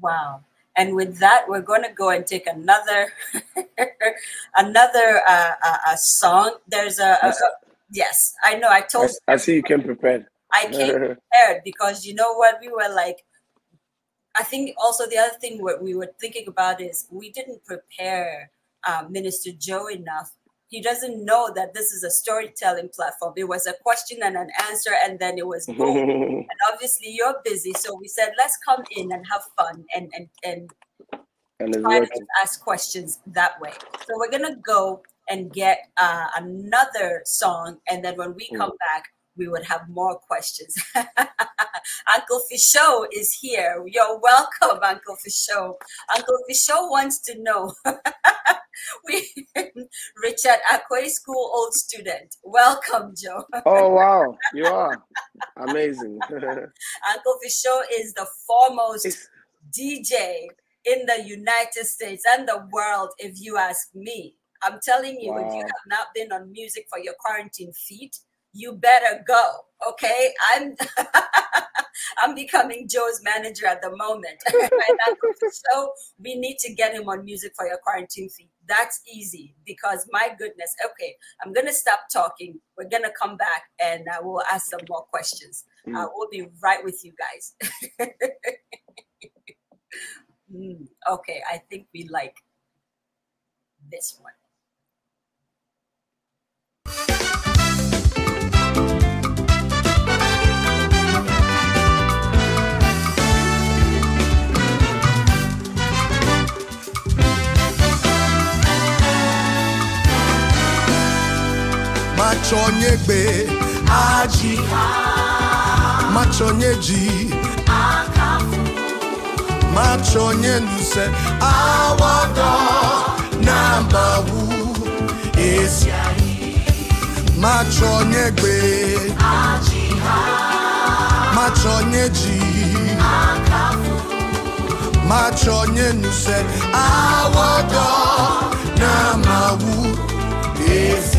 Wow. And with that, we're going to go and take another another uh, uh, song. There's a, a, Yes. a- yes, I know. I I, told I see you came prepared. I came prepared because you know what we were like. I think also the other thing what we were thinking about is we didn't prepare um, Minister Joe enough. He doesn't know that this is a storytelling platform. It was a question and an answer, and then it was boom. and obviously you're busy, so we said let's come in and have fun and and and and try to ask questions that way. So we're gonna go and get uh, another song, and then when we come back, we would have more questions. Uncle Fisho is here. You're welcome, Uncle Fisho. Uncle Fisho wants to know. we Richard Akwei School old student. Welcome, Joe. Oh wow, you are amazing. Uncle Fisho is the foremost It's- DJ in the United States and the world, if you ask me. I'm telling you, if you have not been on music for your quarantine feet, you better go. Okay, I'm I'm becoming Joe's manager at the moment. so we need to get him on music for your quarantine feet. That's easy because my goodness. Okay, I'm gonna stop talking. We're gonna come back and uh, we'll ask some more questions. Uh, Mm. we'll be right with you guys. Mm, okay, I think we like this one. Machonye gbe aji machonye ji machonye nuse awado. Na mawu esi machonye gbe machonye ji machonye nuse awado. Na mawu esi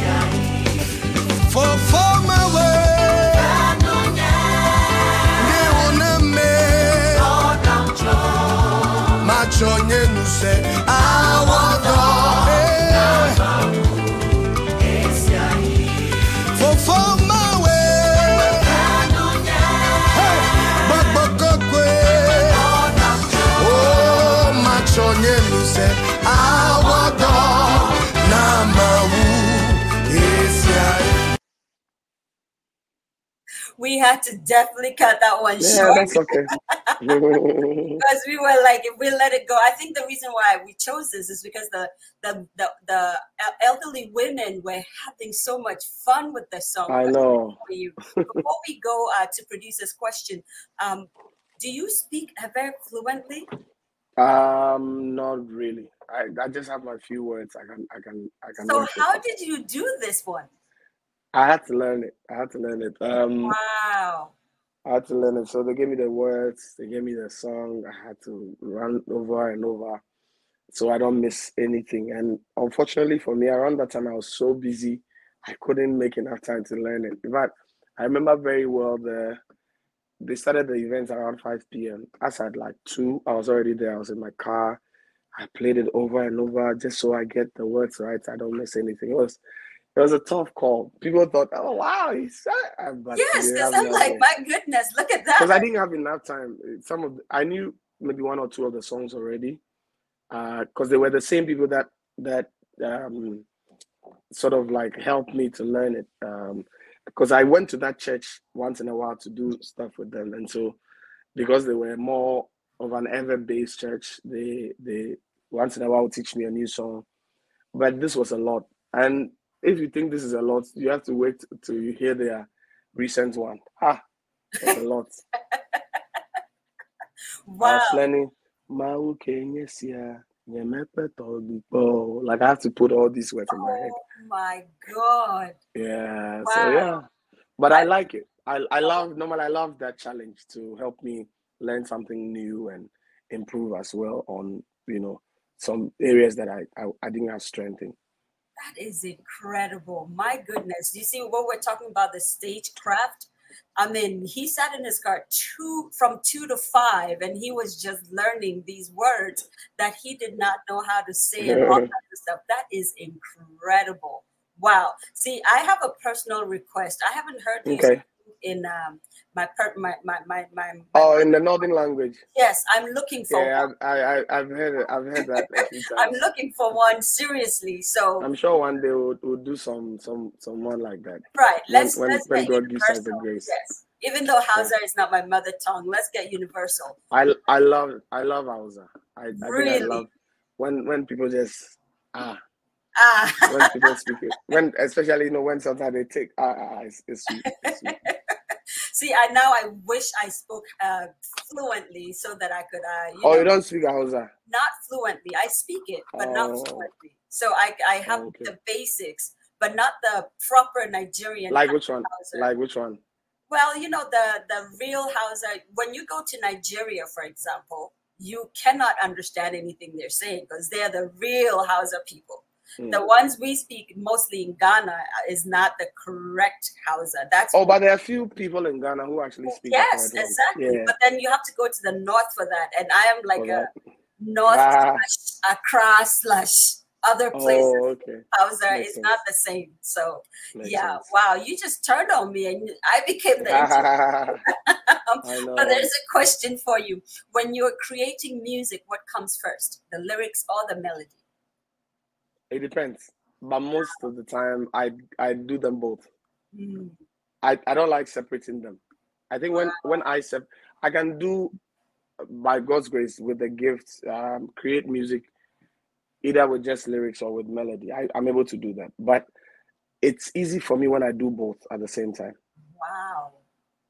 sonhei no céu ao. We had to definitely cut that one Yeah, short that's okay. because we were like, if we let it go, I think the reason why we chose this is because the the the, the elderly women were having so much fun with the song. I know. Before we go uh, to producer's question, um, do you speak very fluently? Um, not really. I, I just have my few words. I can I can I can. So how did you do this one? I had to learn it. I had to learn it. Um, Wow. I had to learn it. So they gave me the words. They gave me the song. I had to run over and over, so I don't miss anything. And unfortunately for me, around that time I was so busy, I couldn't make enough time to learn it. In fact, I remember very well the they started the events around 5 p.m. As at like two, I was already there. I was in my car. I played it over and over just so I get the words right. I don't miss anything. It was it was a tough call. People thought, oh wow, he said but Yes, because I'm like, my goodness, look at that. Because I didn't have enough time. Some of the, I knew maybe one or two of the songs already. Uh, because they were the same people that that um sort of like helped me to learn it. Um because I went to that church once in a while to do stuff with them, and so because they were more of an Ewe based church, they they once in a while would teach me a new song. But this was a lot, and if you think this is a lot, you have to wait till you hear their recent one. Ah, it's a lot. wow. I was learning. Like I have to put all these words in my head. Oh my god. Yeah. Wow. So yeah. But I, I like it. I I love normally I love that challenge to help me learn something new and improve as well on you know some areas that I I, I didn't have strength in. That is incredible. My goodness. You see what we're talking about the stagecraft? I mean, he sat in his car two from two to five, and he was just learning these words that he did not know how to say and all kinds of stuff. That is incredible. Wow. See, I have a personal request. I haven't heard these okay. In um, my, per- my, my my my my. Oh, in the northern language. Yes, I'm looking for. Yeah, one. I I I've heard it. I've heard that. I'm looking for one seriously. So I'm sure one day we'll, we'll do some some someone like that. Right. Let's when, let's when, when God gives us the grace. Yes. Even though Hausa yeah. is not my mother tongue, let's get universal. I I love I love Hausa. I, I really? I love when when people just ah ah when people speak it when especially you know when sometimes they take ah, ah, ah it's, it's sweet. It's sweet. See, I now I wish I spoke uh, fluently so that I could. Uh, you oh, know, you don't speak Hausa? Not fluently. I speak it, but oh. not fluently. So I I have oh, okay. the basics, but not the proper Nigerian. Like which one? Hausa. Like which one? Well, you know the the real Hausa. When you go to Nigeria, for example, you cannot understand anything they're saying because they're the real Hausa people. Mm. The ones we speak mostly in Ghana is not the correct Hausa. That's oh, but there are a few people in Ghana who actually speak. Yes, exactly. Yeah. But then you have to go to the north for that, and I am like a north ah. slash Accra slash other oh, places. Oh, okay. Hausa is sense. not the same. So Makes yeah, sense. wow, you just turned on me, and I became the. but there's a question for you: When you're creating music, what comes first, the lyrics or the melody? It depends, but most of the time, I I do them both. Mm. I, I don't like separating them. I think when when I sep- I can do by God's grace with the gift um, create music either with just lyrics or with melody. I, I'm able to do that, but it's easy for me when I do both at the same time. Wow.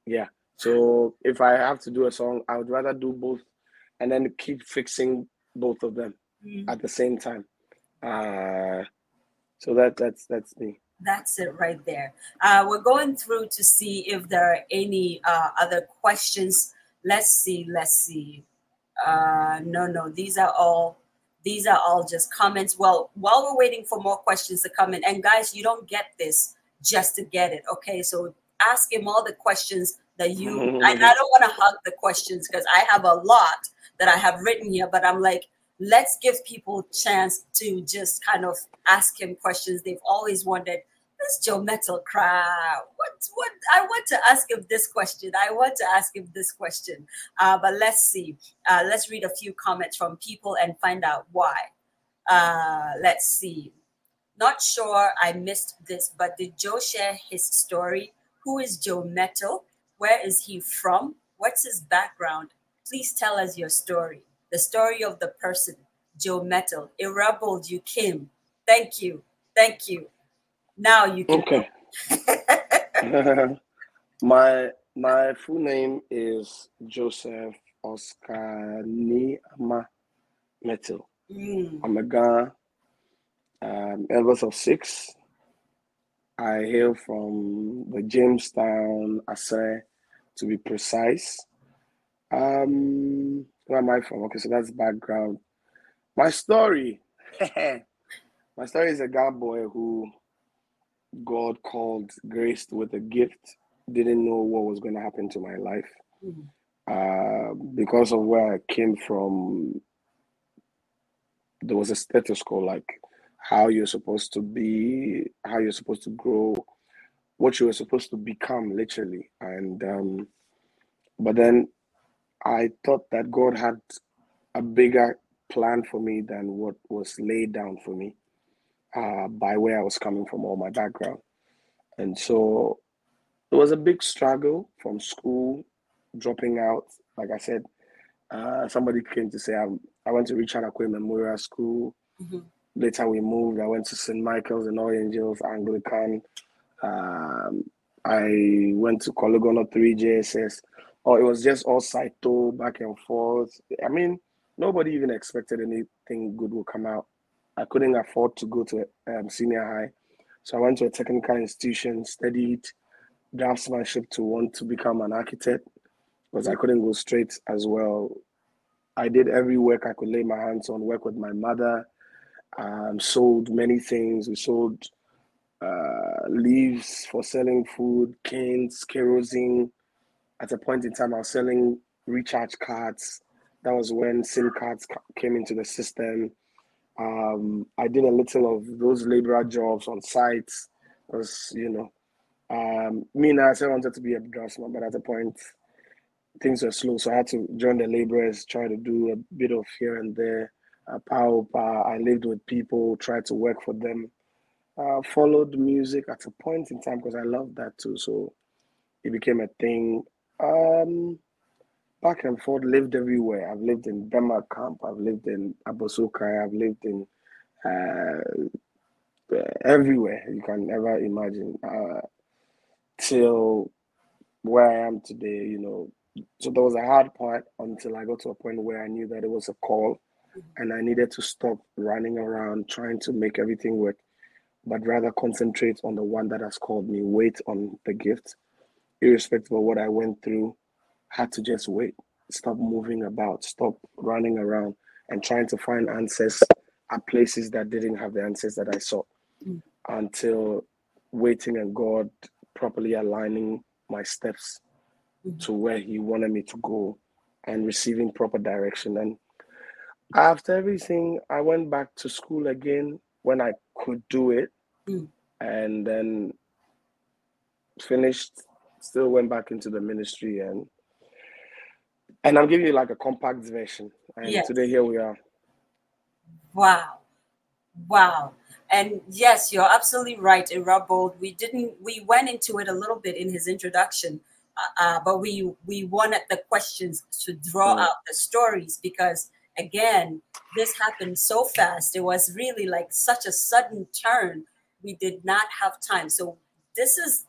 Yeah. So if I have to do a song, I would rather do both and then keep fixing both of them mm-hmm. at the same time. Uh, so that that's that's me. That's it right there. Uh, we're going through to see if there are any uh, other questions. Let's see. Let's see. Uh, no, no, these are all these are all just comments. Well, while we're waiting for more questions to come in, and guys, you don't get this just to get it. Okay, so ask him all the questions that you. and I don't want to hug the questions because I have a lot that I have written here, but I'm like let's give people a chance to just kind of ask him questions they've always wondered this Joe Mettle crowd. What what I want to ask him this question. I want to ask him this question. Uh, but let's see. Uh, let's read a few comments from people and find out why. Uh, let's see. Not sure I missed this, but did Joe share his story? Who is Joe Mettle? Where is he from? What's his background? Please tell us your story the story of the person, Joe Mettle. A rebel you came. Thank you. Thank you. Now you can. Okay. my my full name is Joseph Oscar Niama Mettle. Mm. I'm a Ghana, um, eldest of six. I hail from the Jamestown, Asare, to be precise. Um, where am I from? Okay, so that's background. My story. My story is a God boy who God called graced with a gift didn't know what was going to happen to my life. Mhm. Uh, because of where I came from, there was a status quo like how you're supposed to be, how you're supposed to grow, what you were supposed to become, literally. And um, but then I thought that God had a bigger plan for me than what was laid down for me uh, by where I was coming from or my background. And so it was a big struggle from school, dropping out. Like I said, uh, somebody came to say I'm, I went to Richard Akwei Memorial School. Mhm. Later we moved. I went to St. Michael's and All Angels Anglican. Um, I went to Cologono 3 JSS. Or it was just all Saito back and forth. I mean, nobody even expected anything good would come out. I couldn't afford to go to um, senior high. So I went to a technical institution, studied draftsmanship to want to become an architect because I couldn't go straight as well. I did every work I could lay my hands on, work with my mother, um, sold many things. We sold uh, leaves for selling food, canes, kerosene. At a point in time, I was selling recharge cards. That was when SIM cards came into the system. Um, I did a little of those laborer jobs on sites because, you know, um, me and I said I wanted to be a draftsman, but at a point, things were slow. So I had to join the laborers, try to do a bit of here and there. Uh, power. I lived with people, tried to work for them. Uh, followed music at a point in time because I loved that too. So it became a thing. Um, back and forth, lived everywhere. I've lived in Denmark camp. I've lived in Abosokai. I've lived in uh, everywhere you can ever imagine. Uh, till where I am today, you know. So there was a hard part until I got to a point where I knew that it was a call and I needed to stop running around trying to make everything work, but rather concentrate on the one that has called me, wait on the gift, irrespective of what I went through, had to just wait, stop moving about, stop running around and trying to find answers at places that didn't have the answers that I sought Mm. until waiting and God properly aligning my steps Mhm. to where He wanted me to go and receiving proper direction. And after everything, I went back to school again when I could do it, Mm. and then finished. Still went back into the ministry, and and I'm giving you like a compact version. And Yes. today here we are. Wow. Wow. And yes, you're absolutely right, Irabold. We didn't we went into it a little bit in his introduction, uh, uh, but we we wanted the questions to draw Mm. out the stories because again, this happened so fast. It was really like such a sudden turn. We did not have time. So this is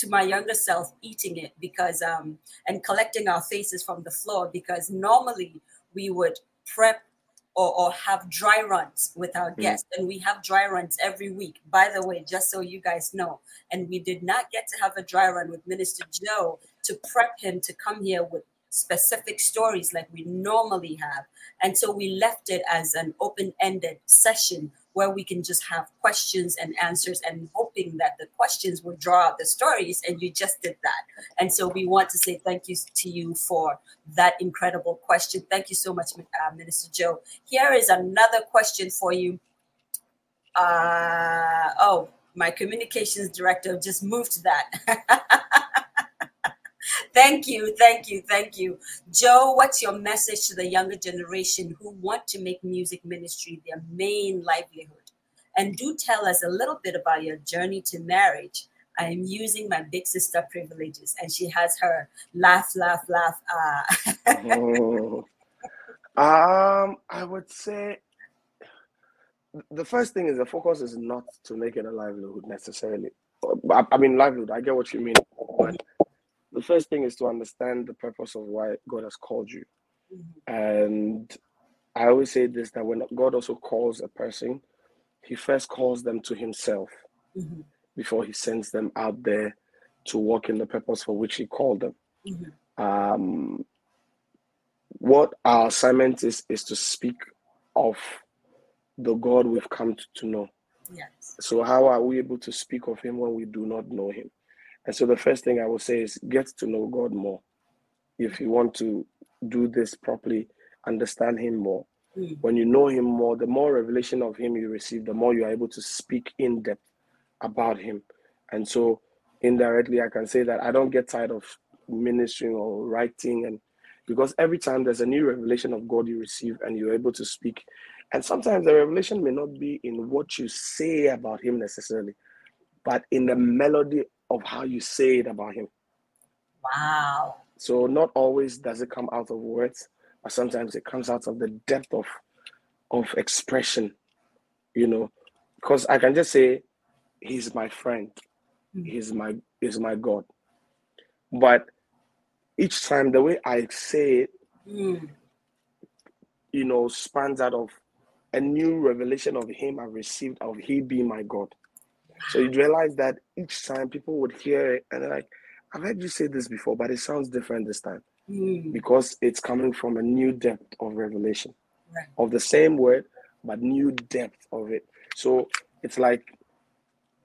to my younger self eating it because um and collecting our faces from the floor because normally we would prep or, or have dry runs with our guests. And we have dry runs every week, by the way, just so you guys know. And we did not get to have a dry run with Minister Joe to prep him to come here with specific stories like we normally have. And so we left it as an open ended session where we can just have questions and answers and hoping that the questions will draw out the stories. And you just did that. And so we want to say thank you to you for that incredible question. Thank you so much, uh, Minister Joe. Here is another question for you. Uh, oh, my communications director just moved that. thank you, thank you, thank you. Joe, what's your message to the younger generation who want to make music ministry their main livelihood? And do tell us a little bit about your journey to marriage. I'm using my big sister privileges, and she has her laugh, laugh, laugh. Oh. um, I would say the first thing is the focus is not to make it a livelihood necessarily. I, I mean, livelihood. I get what you mean, but the first thing is to understand the purpose of why God has called you. And I always say this that when God also calls a person, He first calls them to Himself Mhm, before He sends them out there to walk in the purpose for which He called them. mhm, Um, what our assignment is is to speak of the God we've come to, to know. yes. So how are we able to speak of him when we do not know him? And so the first thing I will say is get to know God more. If you want to do this properly, understand Him more. Mm. When you know Him more, the more revelation of Him you receive, the more you are able to speak in depth about Him. And so indirectly, I can say that I don't get tired of ministering or writing and because every time there's a new revelation of God you receive and you're able to speak and sometimes the revelation may not be in what you say about him necessarily but in the melody of how you say it about him Wow. so not always does it come out of words but sometimes it comes out of the depth of of expression you know because i can just say he's my friend Mm. he's my he's my god but each time the way i say it Mm. you know spans out of a new revelation of him i've received of he being my god so you realize that each time people would hear it and they're like i've heard you say this before but it sounds different this time Mm. because it's coming from a new depth of revelation Right. of the same word but new depth of it so it's like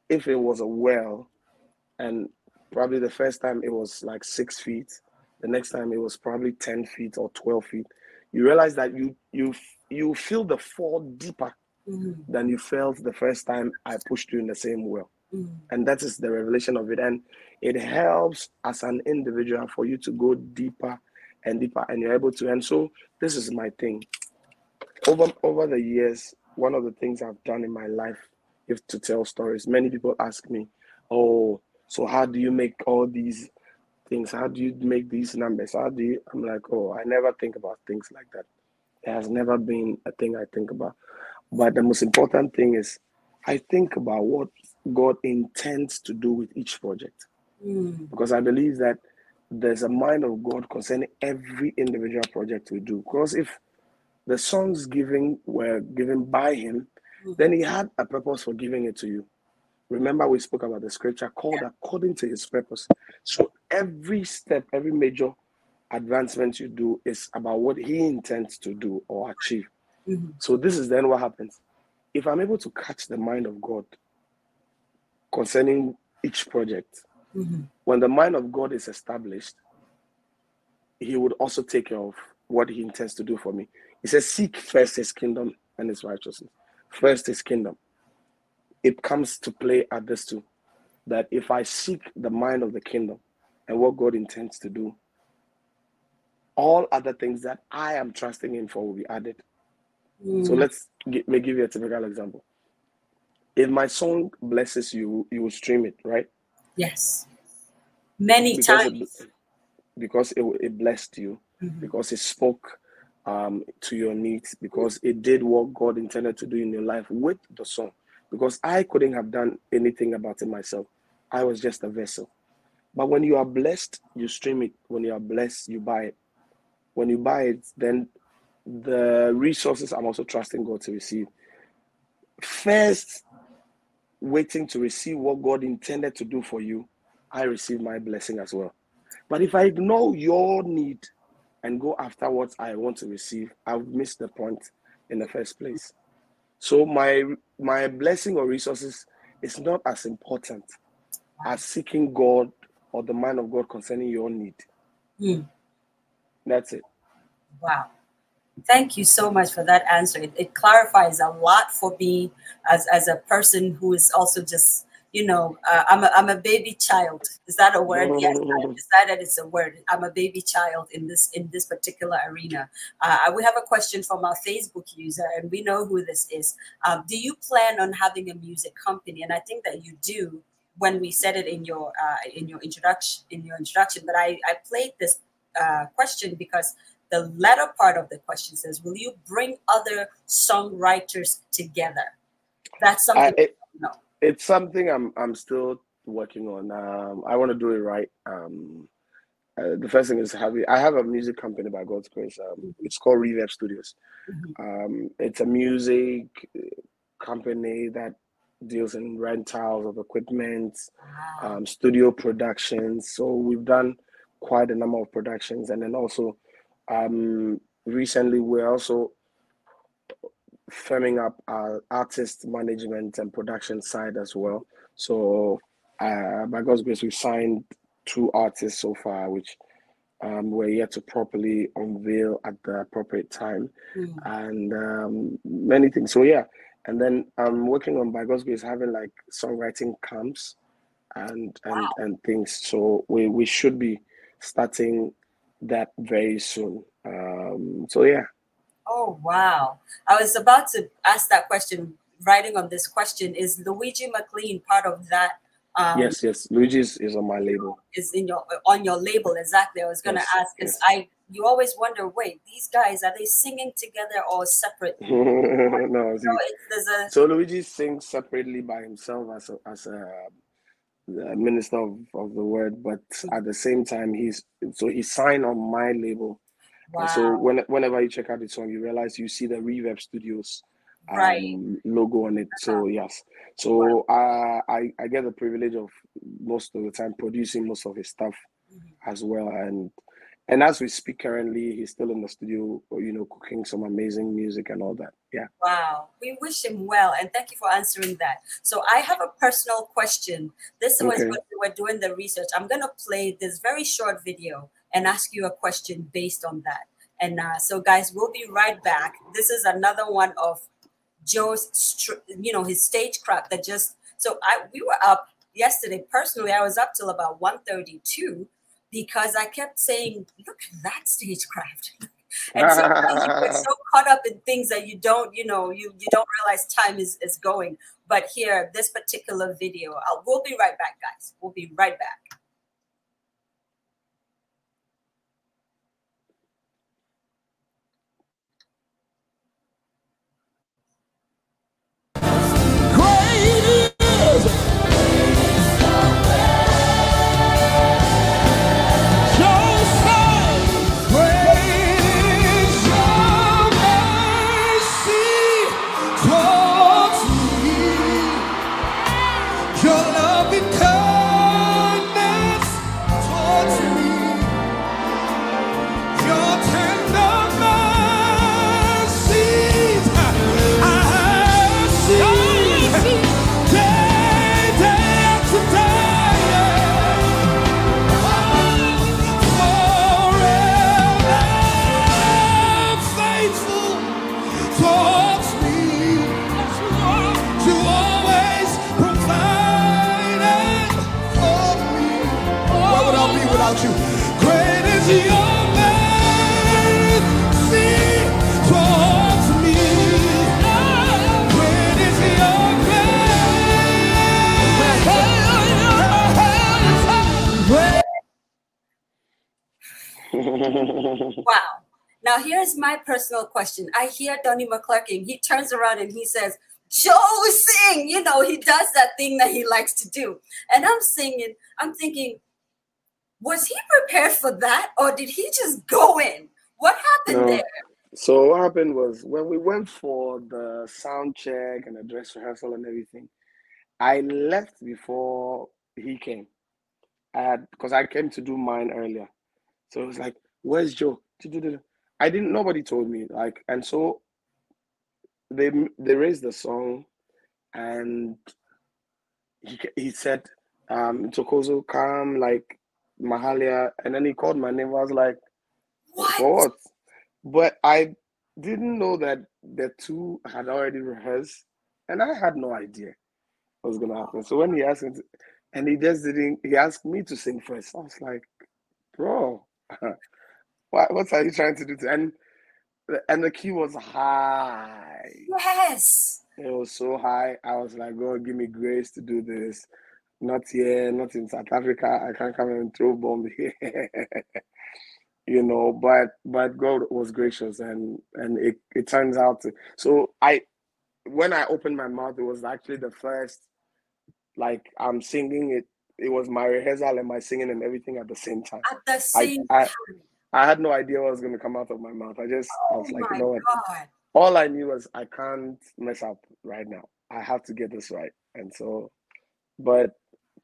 if it was a well and probably the first time it was like six feet the next time it was probably 10 feet or 12 feet you realize that you you you feel the fall deeper Mm. than you felt the first time i pushed you in the same well Mm. and that is the revelation of it. And it helps as an individual for you to go deeper and deeper and you're able to and so this is my thing. Over over the years one of the things i've done in my life is to tell stories. Many people ask me oh so how do you make all these things? How do you make these numbers? How do you i'm like oh i never think about things like that. It has never been a thing i think about but the most important thing is i think about what god intends to do with each project Mm. because I believe that there's a mind of God concerning every individual project we do. Because if the songs given were given by Him, then He had a purpose for giving it to you. Remember, we spoke about the scripture called according to His purpose. So every step, every major advancement you do is about what He intends to do or achieve. Mhm. So this is then what happens. If I'm able to catch the mind of God concerning each project, Mhm. when the mind of God is established, He would also take care of what He intends to do for me. He says, Seek first His kingdom and His righteousness. First His kingdom. It comes to play at this too that if I seek the mind of the kingdom and what God intends to do, all other things that I am trusting in for will be added. So Mm. let's gi- me give you a typical example. If my song blesses you, you will stream it, right? Yes. Many because times. it, because it, it blessed you Mhm. because it spoke um, to your needs because it did what god intended to do in your life with the song because i couldn't have done anything about it myself i was just a vessel but when you are blessed you stream it when you are blessed you buy it when you buy it then the resources i'm also trusting god to receive first waiting to receive what god intended to do for you i receive my blessing as well but if I ignore your need and go after what I want to receive, I've missed the point in the first place. So my my blessing or resources is not as important as seeking God or the mind of God concerning your need. Mm. That's it. Wow. Thank you so much for that answer. It, it clarifies a lot for me as, as a person who is also just, you know, uh, I'm, a, I'm a baby child. Is that a word? Yes, I decided it's a word. I'm a baby child in this in this particular arena. Uh, we have a question from our Facebook user, and we know who this is. Um, do you plan on having a music company? And I think that you do when we said it in your uh, in your introduction in your introduction. But I, I played this uh, question because the latter part of the question says, "Will you bring other songwriters together?" That's something. I, it, no. It's something I'm I'm still working on. Um, I want to do it right. Um, uh, the first thing is having I have a music company by God's grace. Um, it's called Reverb Studios. Um, it's a music company that deals in rentals of equipment, Wow. um, studio productions. So we've done quite a number of productions, and then also um, recently we're also firming up our artist management and production side as well. So uh, by God's grace, we've signed two artists so far, which um, we're yet to properly unveil at the appropriate time, Mm. and um, many things. So yeah, and then I'm working on by God's grace having like songwriting camps and and Wow. and things. So we we should be starting that very soon. Um, so yeah. Oh wow! I was about to ask that question. Writing on this question is Luigi Maclean part of that? Um, yes, yes. Luigi is on my label. is in your on your label exactly. I was gonna Yes, ask because yes. I you always wonder, wait, these guys are they singing together or separate? no, So it's, there's a so Luigi sings separately by himself as a as a, a minister of, of the word, but at the same time he's so he signed on my label. And so when, whenever you check out the song, you realize you see the Reverb Studios um, right? logo on it. So yes, so uh, I I get the privilege of most of the time producing most of his stuff Mhm. as well, and and as we speak currently, he's still in the studio, you know, cooking some amazing music and all that. Yeah. Wow, we wish him well, and thank you for answering that. So I have a personal question. This was Okay. when we were doing the research. I'm gonna play this very short video and ask you a question based on that. And uh, so, guys, we'll be right back. This is another one of Joe's, you know, his stage stagecraft that just. So I we were up yesterday. Personally, I was up till about 1.32 because I kept saying, "Look at that stagecraft." and sometimes you get so caught up in things that you don't, you know, you you don't realize time is is going. But here, this particular video, I'll, we'll be right back, guys. We'll be right back. Without you? Great is your. Wow. Now here's my personal question. I hear Donnie McClurkin. He turns around and he says, Joe sing. You know, he does that thing that he likes to do. And I'm singing, I'm thinking, was he prepared for that or did he just go in? What happened No. there? So what happened was when we went for the sound check and the dress rehearsal and everything, I left before he came. I had because I came to do mine earlier. So it was like, where's Joe? I didn't nobody told me. Like, and so they they raised the song and he he said, um, Tokozo come like Mahalia, and then he called my name. I was like, What? for what? But I didn't know that the two had already rehearsed, and I had no idea what was gonna happen. So when he asked me, to, and he just didn't, he asked me to sing first. I was like, bro, what what are you trying to do? To, and and the key was high. Yes. It was so high. I was like, God, give me grace to do this. Not here, not in South Africa. I can't come and throw bomb here. you know, but but God was gracious and and it, it turns out to, so I when I opened my mouth, it was actually the first like I'm singing it. It was my rehearsal and my singing and everything at the same time. At the I same I, time. I had no idea what was gonna come out of my mouth. I just I Oh was like, my you know what? God. all I knew was I can't mess up right now. I have to get this right. And so, but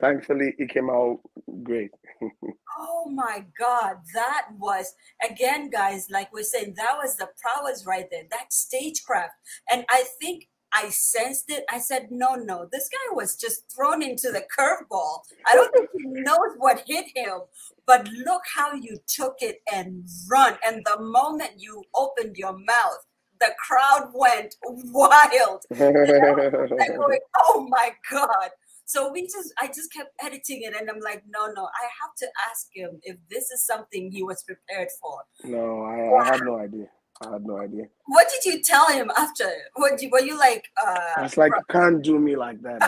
thankfully it came out great. Oh my God, that was again, guys. Like we're saying, that was the prowess right there. That stagecraft, and I think I sensed it. I said, no, no, this guy was just thrown into the curveball. I don't think he knows what hit him, but look how you took it and run. And the moment you opened your mouth, the crowd went wild. Going, oh my God. So we just, I just kept editing it, and I'm like, no, no, I have to ask him if this is something he was prepared for. no, I, I had no idea. I had no idea. What did you tell him after? What you, were you like? I Uh, was like, you can't do me like that,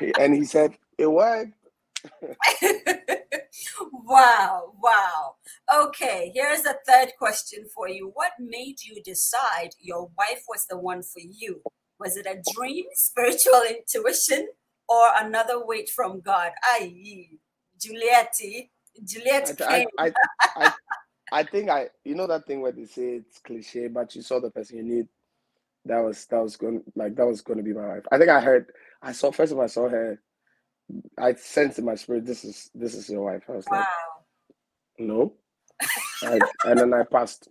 and he said, it worked. wow, wow. Okay, here's a third question for you. What made you decide your wife was the one for you? Was it a dream, spiritual intuition, or another weight from God? Aye, Juliet, Juliet I, came. I, I, I, think I, you know that thing where they say it's cliche, but you saw the person you need. That was that was going like that was going to be my wife. I think I heard. I saw first of all I saw her. I sensed in my spirit this is this is your wife. I was like no, I, and then I passed.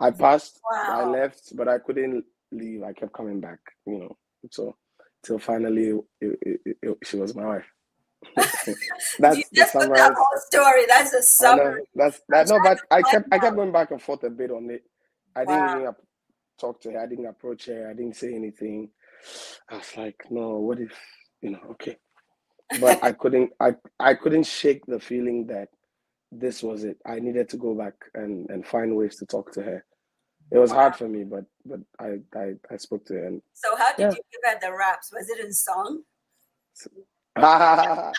I passed. Wow. I left, but I couldn't leave. I kept coming back. You know, so till finally it, it, it, she was my wife. That's the put that whole story. That's a summary. that's that. No, but I kept I kept going back and forth a bit on it. I didn't Wow. even talk to her. I didn't approach her. I didn't say anything. I was like, no. What if you know? Okay, but I couldn't. I I couldn't shake the feeling that this was it. I needed to go back and and find ways to talk to her. It was hard for me, but but I I, I spoke to her and So how did yeah. you give her the raps? Was it in song?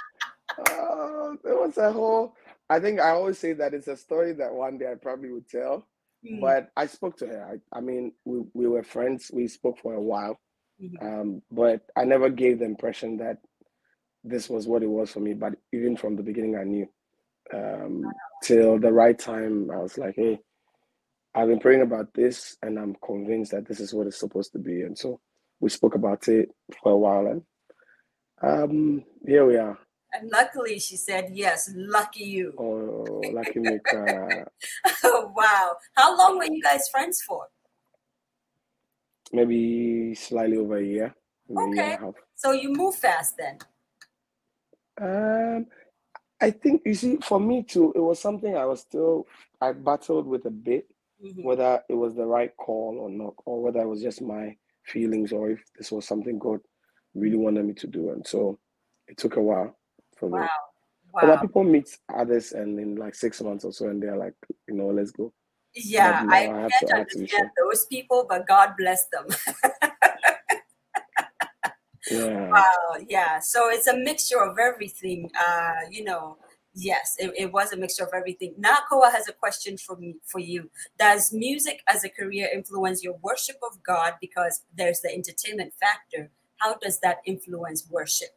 Oh, there was a whole. I think I always say that it's a story that one day I probably would tell. Mm, But I spoke to her. I, I mean, we, we were friends. We spoke for a while. mhm. Um, but I never gave the impression that this was what it was for me. But even from the beginning, I knew. Um, till the right time, I was like, hey, I've been praying about this and I'm convinced that this is what it's supposed to be. And so we spoke about it for a while and um, here we are. And luckily, she said yes. Lucky you. Oh, lucky me. wow. How long were you guys friends for? maybe slightly over a year, a year Okay. a half. So you move fast then. Um, I think you see, for me too, it was something I was still I battled with a bit, Mhm. whether it was the right call or not, or whether it was just my feelings, or if this was something God really wanted me to do. And so it took a while for me. Wow. Other Wow. people meet others, and in like six months or so, and they're like, you know, let's go. But Yeah, no, I I can't to, I had to be understand those people, but God bless them. Yeah. Wow, yeah. So it's a mixture of everything. Uh, you know, yes, it, it was a mixture of everything. Nakoa has a question for me for you. Does music as a career influence your worship of God? Because there's the entertainment factor. How does that influence worship?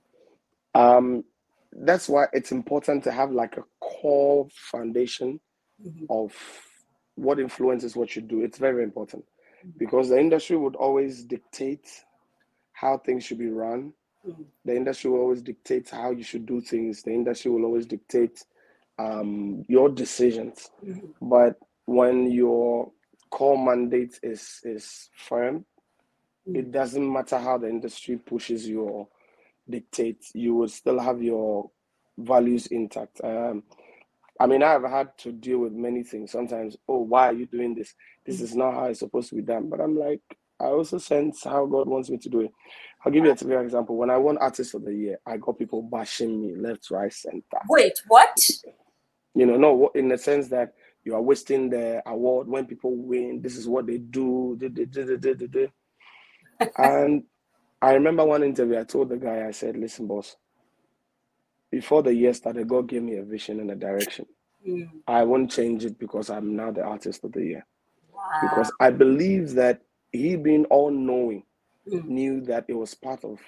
Um, that's why it's important to have like a core foundation Mhm. of what influences what you do. It's very important because the industry would always dictate how things should be run. The industry will always dictate how you should do things. The industry will always dictate um, your decisions. Mhm. But when your core mandate is is firm, it doesn't matter how the industry pushes you or dictates, you will still have your values intact. Um, I mean, I've had to deal with many things. Sometimes, oh, why are you doing this? This is not how it's supposed to be done. But I'm like, I also sense how God wants me to do it. I'll give you a typical example. When I won Artist of the Year, I got people bashing me left, right, center. Wait, what? You know, no, in the sense that you are wasting the award when people win. This is what they do. and I remember one interview. I told the guy, I said, "Listen, boss. Before the year started, God gave me a vision and a direction. Mm, I won't change it because I'm now the artist of the year. wow. Because I believe that He, being all knowing, Mm. knew that it was part of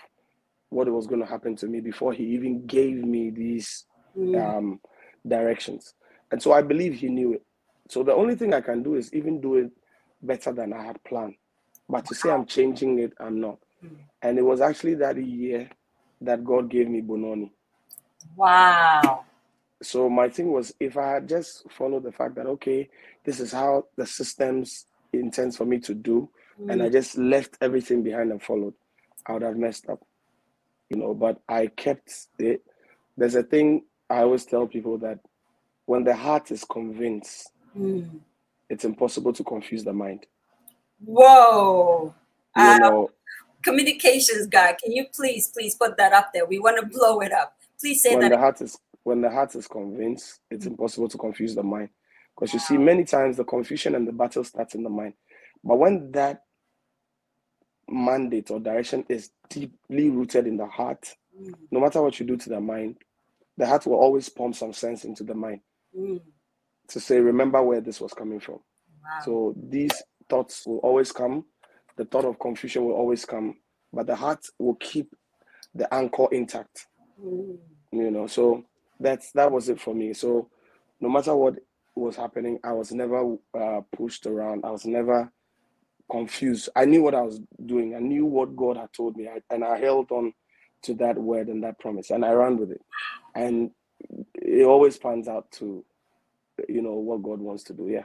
what was going to happen to me before He even gave me these Mm, um, directions. And so I believe he knew it. So the only thing I can do is even do it better than I had planned. But to say I'm changing it, I'm not. Mm. And it was actually that year that God gave me Bononi. Wow. So my thing was if I had just followed the fact that, okay, this is how the systems intends for me to do, and I just left everything behind and followed, I would have messed up. You know, but I kept it. There's a thing I always tell people that when the heart is convinced, Mm. it's impossible to confuse the mind. Whoa. You Uh, know, communications guy, can you please, please put that up there? We want to blow it up. Please say when that. the heart is when the heart is convinced, it's impossible to confuse the mind. Because you see, many times the confusion and the battle starts in the mind. But when that mandate or direction is deeply rooted in the heart, Mm, no matter what you do to the mind, the heart will always pump some sense into the mind mm, to say, remember where this was coming from. wow. So these thoughts will always come. The thought of confusion will always come, but the heart will keep the anchor intact. Mm, You know, so that's that was it for me. So no matter what was happening, I was never uh, pushed around. I was never confused. I knew what I was doing. I knew what God had told me, I, and I held on to that word and that promise, and I ran with it. And it always pans out to, you know, what God wants to do. Yeah.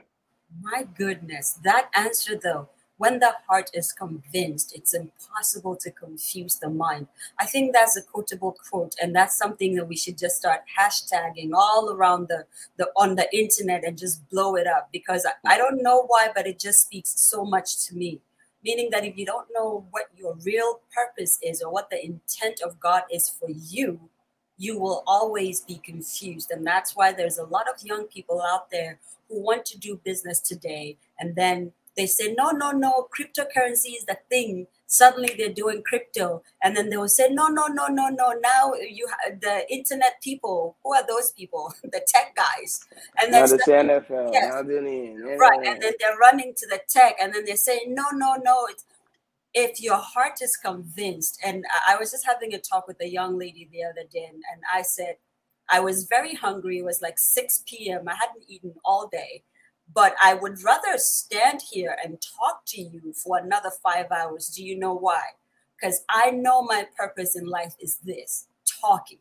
My goodness, that answer though, when the heart is convinced, it's impossible to confuse the mind. I think that's a quotable quote, and that's something that we should just start hashtagging all around the, the on the internet and just blow it up because I, I don't know why, but it just speaks so much to me. Meaning that if you don't know what your real purpose is or what the intent of God is for you, you will always be confused. And that's why there's a lot of young people out there who want to do business today. And then they say, no, no, no, cryptocurrency is the thing. Suddenly they're doing crypto. And then they will say, no, no, no, no, no. Now you ha- the internet people, who are those people? the tech guys. And then the NFT. Yes. Right and then they're running to the tech and then they're saying no no no it's, if your heart is convinced and I- i was just having a talk with a young lady the other day and, and i said i was very hungry it was like 6 p.m i hadn't eaten all day but i would rather stand here and talk to you for another five hours do you know why because i know my purpose in life is this talking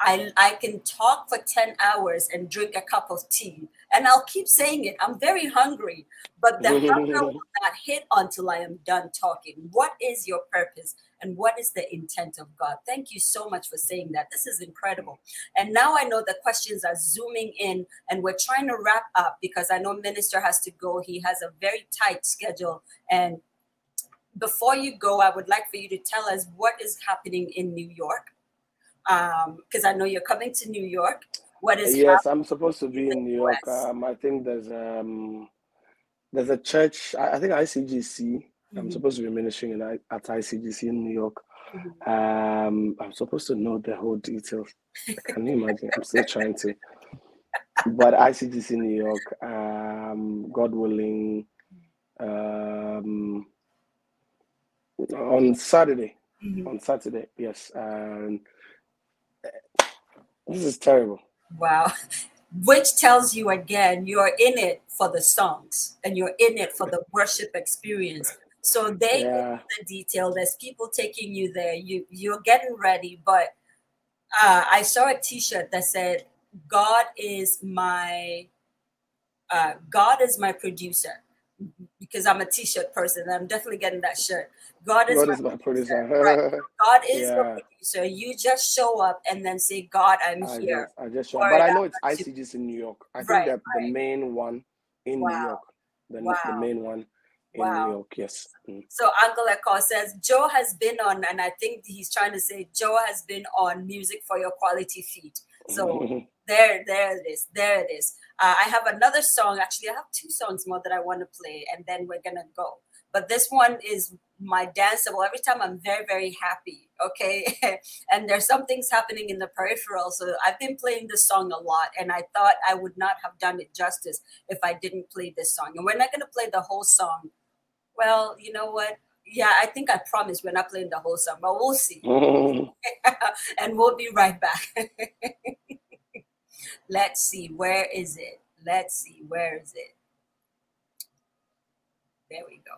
I, I can talk for 10 hours and drink a cup of tea. And I'll keep saying it. I'm very hungry, but the hunger will not hit until I am done talking. What is your purpose and what is the intent of God? Thank you so much for saying that. This is incredible. And now I know the questions are zooming in and we're trying to wrap up because I know Minister has to go. He has a very tight schedule. And before you go, I would like for you to tell us what is happening in New York because I know you're coming to New York. What is yes. I'm supposed to be in New York. Um, I think there's um there's a church. I, I think ICGC. I'm Mhm. supposed to be ministering in, at ICGC in New York. Mhm. Um, I'm supposed to know the whole details. Can you imagine? I'm still trying to. But ICGC in New York. Um, God willing. Um, on Saturday. Mhm. On Saturday, yes. Um, this is terrible. Wow. Which tells you again, you're in it for the songs and you're in it for the worship experience. So they Yeah. the detail. There's people taking you there. You you're getting ready, but uh, I saw a T-shirt that said, "God is my uh, God is my producer." Because I'm a T-shirt person, and I'm definitely getting that shirt. God is God my is my Right. producer. God is Yeah. producer. You just show up and then say, God, I'm I here. just, I just, show up, but I know it's ICGC in New York. I think Right, that the main one in New Wow. York, the, the main one Wow. New York. Yes. Mm. So Uncle Eko says Joe has been on, and I think he's trying to say Joe has been on music for your quality feet. So there, there it is. There it is. Uh, I have another song. Actually, I have two songs more that I want to play, and then we're gonna go. But this one is my danceable. Every time I'm very, very happy. Okay, and there's some things happening in the peripheral. So I've been playing this song a lot, and I thought I would not have done it justice if I didn't play this song. And we're not gonna play the whole song. Well, you know what? Yeah, I think I promised we're not playing the whole song, but we'll see. and we'll be right back. Let's see, where is it? Let's see, where is it? There we go.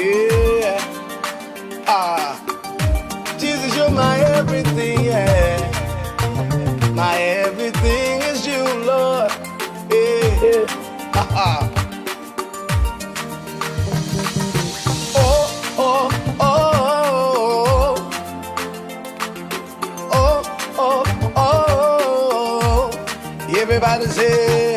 Yeah. Ah. Jesus, you're my everything, yeah. My everything is you, Lord. Yeah. yeah. Oh, oh, oh. Everybody's here.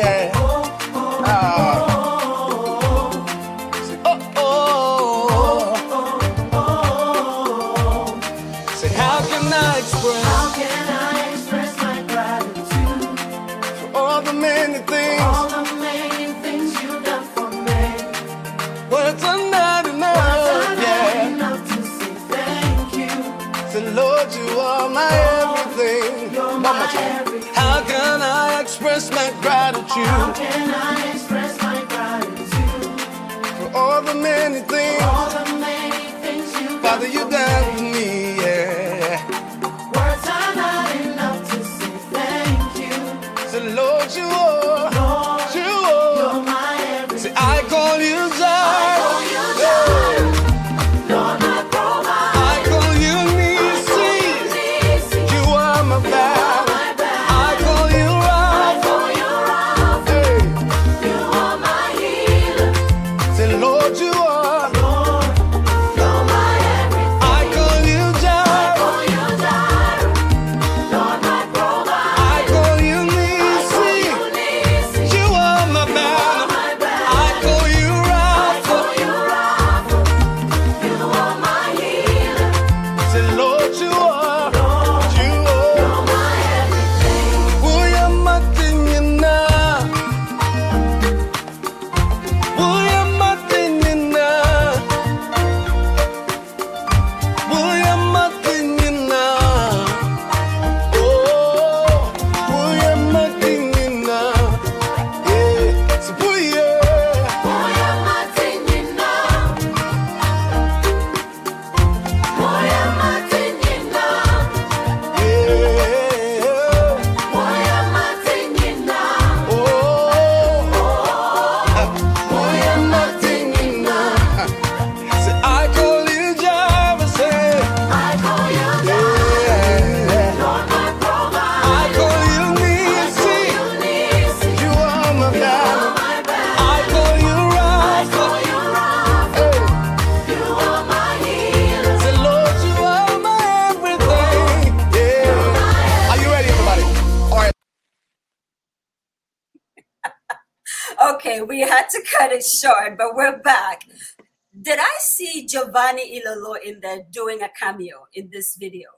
Express my gratitude for all the many things? Giovanni Ilolo in there doing a cameo in this video?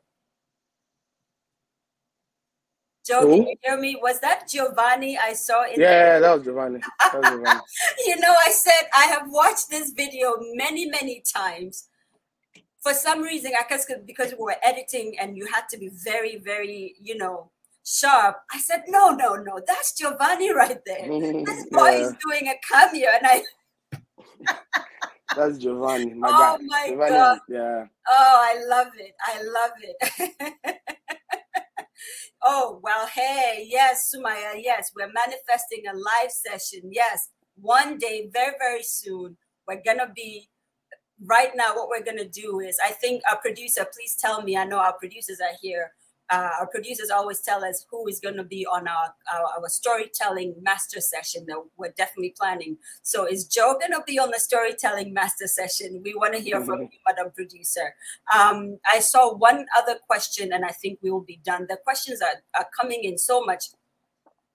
Joe, can you hear me? Was that Giovanni I saw in Yeah, that was Giovanni. That was Giovanni. you know, I said I have watched this video many, many times. For some reason, I guess because we were editing and you had to be very, very, you know, sharp. I said, no, no, no, that's Giovanni right there. This boy yeah, is doing a cameo, and I, that's Giovanni. My oh guy. my Giovanni. god, Yeah. oh, I love it, I love it. oh well, hey, yes, Sumaya, yes, we're manifesting a live session. Yes, one day, very, very soon, we're gonna be right now what we're going to do is i think our producer please tell me i know our producers are here uh, our producers always tell us who is going to be on our, our our storytelling master session that we're definitely planning so is joe going to be on the storytelling master session we want to hear from you madam producer um, i saw one other question and i think we will be done the questions are, are coming in so much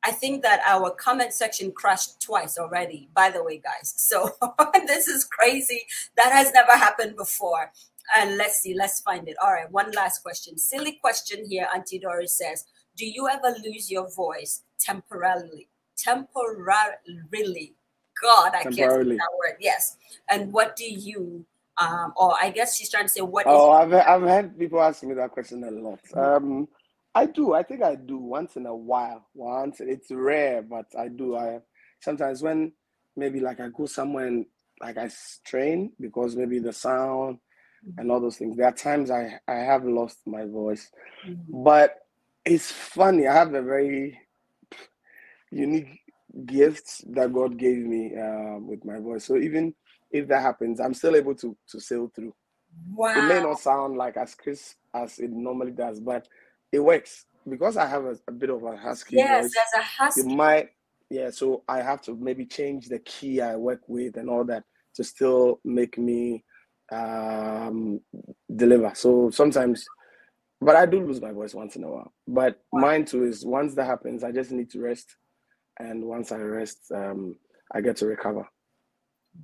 I think that our comment section crashed twice already, by the way, guys. So this is crazy. That has never happened before. And let's see, let's find it. All right, one last question. Silly question here. Auntie Doris says, Do you ever lose your voice temporarily? Temporarily. God, I can't say that word. Yes. And what do you, um, or I guess she's trying to say, what is Oh, I've I've had people ask me that question a lot. Um, I do. I think I do once in a while. Once it's rare, but I do. I sometimes when maybe like I go somewhere and like I strain because maybe the sound and all those things. There are times I I have lost my voice, but it's funny. I have a very unique gift that God gave me um, with my voice. So even if that happens, I'm still able to to sail through. Wow. It may not sound like as crisp as it normally does, but it works because I have a, a bit of a husky Yes, voice. there's a husky You might yeah, so I have to maybe change the key I work with and all that to still make me um, deliver. So sometimes, but I do lose my voice once in a while. But mine too is once that happens, I just need to rest, and once I rest, um, I get to recover.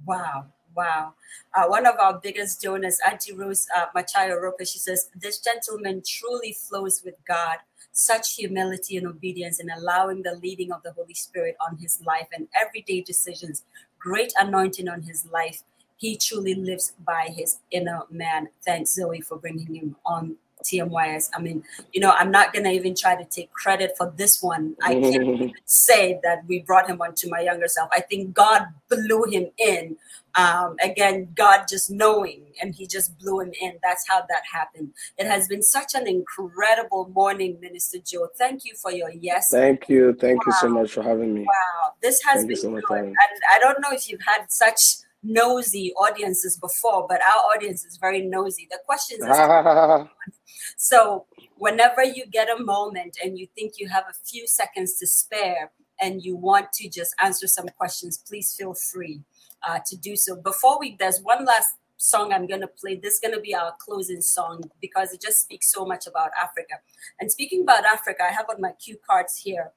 Wow. Wow. Uh, one of our biggest donors, Auntie Rose uh, Machayo Roper, she says, This gentleman truly flows with God. Such humility and obedience in allowing the leading of the Holy Spirit on his life and everyday decisions. Great anointing on his life. He truly lives by his inner man. Thanks, Zoe, for bringing him on TMYS. I mean, you know, I'm not gonna even try to take credit for this one. I can't even say that we brought him onto my younger self. I think God blew him in. Um, again, God just knowing, and He just blew him in. That's how that happened. It has been such an incredible morning, Minister Joe. Thank you for your yes. Thank you. Thank wow. you so much for having me. Wow, this has Thank been so good. And I don't know if you've had such nosy audiences before, but our audience is very nosy. The questions are so whenever you get a moment and you think you have a few seconds to spare and you want to just answer some questions, please feel free uh, to do so. Before we, there's one last song I'm going to play. This is going to be our closing song because it just speaks so much about Africa. And speaking about Africa, I have on my cue cards here.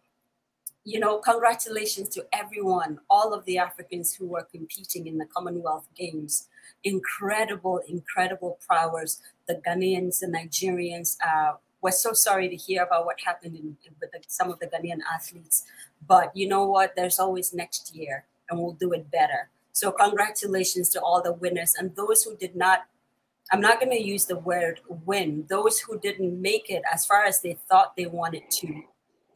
You know, congratulations to everyone, all of the Africans who were competing in the Commonwealth Games. Incredible, incredible prowess. The Ghanaians, the Nigerians. Uh, we're so sorry to hear about what happened in, with the, some of the Ghanaian athletes. But you know what? There's always next year, and we'll do it better. So, congratulations to all the winners and those who did not. I'm not going to use the word win, those who didn't make it as far as they thought they wanted to.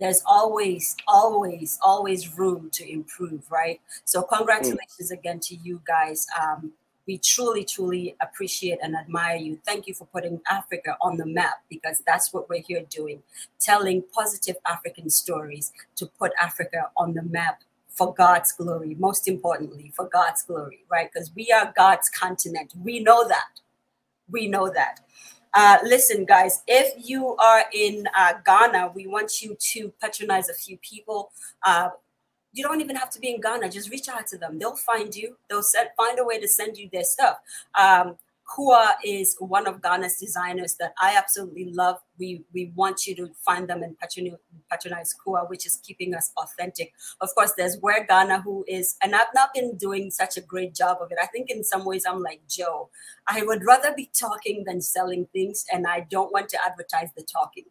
There's always, always, always room to improve, right? So, congratulations again to you guys. Um, we truly, truly appreciate and admire you. Thank you for putting Africa on the map because that's what we're here doing, telling positive African stories to put Africa on the map for God's glory, most importantly, for God's glory, right? Because we are God's continent. We know that. We know that. Uh, listen, guys, if you are in uh, Ghana, we want you to patronize a few people. Uh, you don't even have to be in Ghana. Just reach out to them. They'll find you. They'll set, find a way to send you their stuff. Um, Kua is one of Ghana's designers that I absolutely love. We we want you to find them and patronize Kua, which is keeping us authentic. Of course, there's Wear Ghana, who is, and I've not been doing such a great job of it. I think in some ways I'm like Joe. I would rather be talking than selling things, and I don't want to advertise the talking.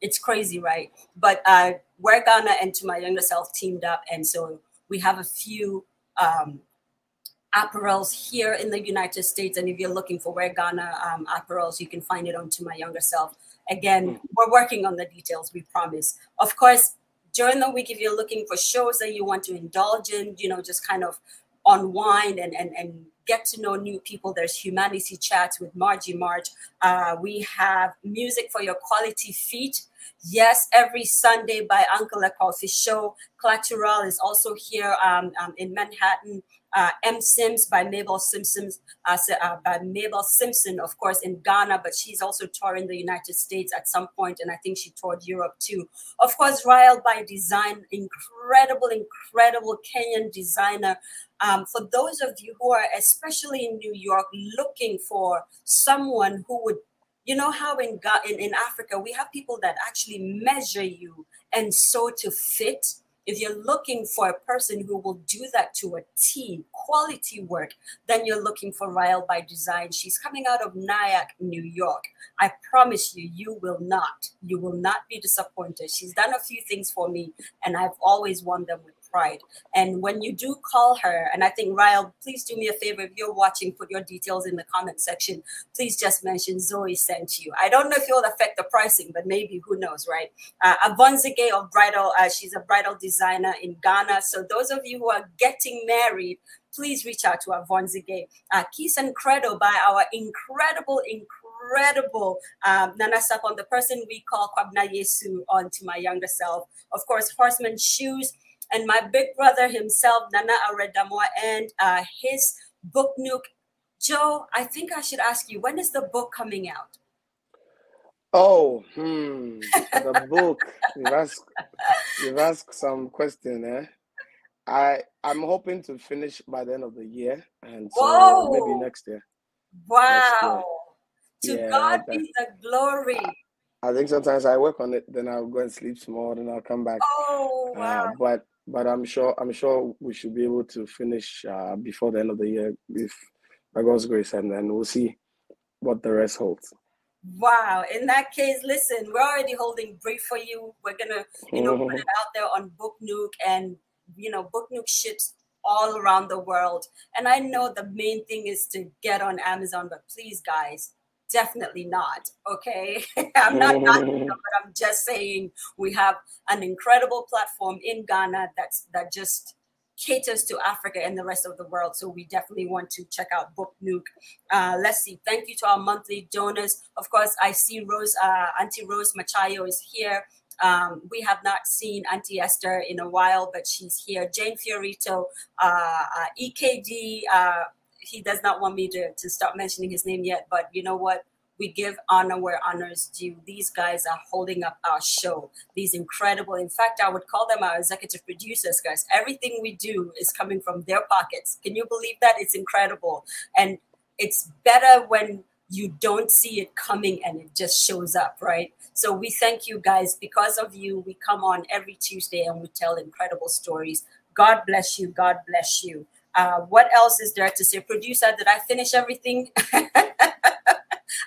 It's crazy, right? But uh, Wear Ghana and to my younger self teamed up, and so we have a few um, apparels here in the United States. And if you're looking for Wear Ghana um, apparels, you can find it on To My Younger Self. Again, hmm. we're working on the details, we promise. Of course, during the week, if you're looking for shows that you want to indulge in, you know, just kind of unwind and, and, and get to know new people. There's humanity chats with Margie March. Uh, we have music for your quality feet. Yes, every Sunday by Uncle a Coffee Show. Collateral is also here um, um, in Manhattan uh, M. Sims by Mabel Simpson, uh, uh, by Mabel Simpson, of course, in Ghana, but she's also touring the United States at some point, and I think she toured Europe too. Of course, Ryle by Design, incredible, incredible Kenyan designer. Um, for those of you who are, especially in New York, looking for someone who would you know how in, in in Africa we have people that actually measure you and sew to fit if you're looking for a person who will do that to a T, quality work, then you're looking for Ryle by Design. She's coming out of Nyack, New York. I promise you, you will not. You will not be disappointed. She's done a few things for me, and I've always won them with pride. And when you do call her, and I think Ryle, please do me a favor if you're watching, put your details in the comment section. Please just mention Zoe sent you. I don't know if it'll affect the pricing, but maybe who knows, right? Uh, Avonzige of bridal, uh, she's a bridal designer in Ghana. So those of you who are getting married, please reach out to Avonzige. Uh, Kiss and Credo by our incredible, incredible um, Nana Sapon, the person we call Kwabna Yesu, on to my younger self. Of course, Horseman Shoes and my big brother himself, Nana Awere Damoah, and uh, his Booknook. Joe, I think I should ask you, when is the book coming out? Oh, hmm, the book. You've asked, you've asked some question, eh? I I'm hoping to finish by the end of the year, and so Whoa. maybe next year. Wow. To Yeah, God be the glory. I think sometimes I work on it, then I'll go and sleep some more, then I'll come back. Oh wow. Uh, but but I'm sure I'm sure we should be able to finish uh, before the end of the year, if by God's grace, and then we'll see what the rest holds. Wow. In that case, listen, we're already holding brief for you. We're gonna, you know, put it out there on Booknook and you know, Booknook ships all around the world. And I know the main thing is to get on Amazon, but please guys, definitely not. Okay. I'm not knocking them, but I'm just saying we have an incredible platform in Ghana that's that just caters to Africa and the rest of the world. So we definitely want to check out Booknook. Uh, let's see. Thank you to our monthly donors. Of course, I see Rose, uh, Auntie Rose Machayo is here. Um, we have not seen Auntie Esther in a while, but she's here. Jane Fiorito, uh, uh, EKD. He does not want me to, to stop mentioning his name yet, but you know what? We give honor where honor is due. These guys are holding up our show. These incredible, in fact, I would call them our executive producers, guys. Everything we do is coming from their pockets. Can you believe that? It's incredible. And it's better when you don't see it coming and it just shows up, right? So we thank you guys. Because of you, we come on every Tuesday and we tell incredible stories. God bless you. God bless you. Uh, what else is there to say? Producer, did I finish everything?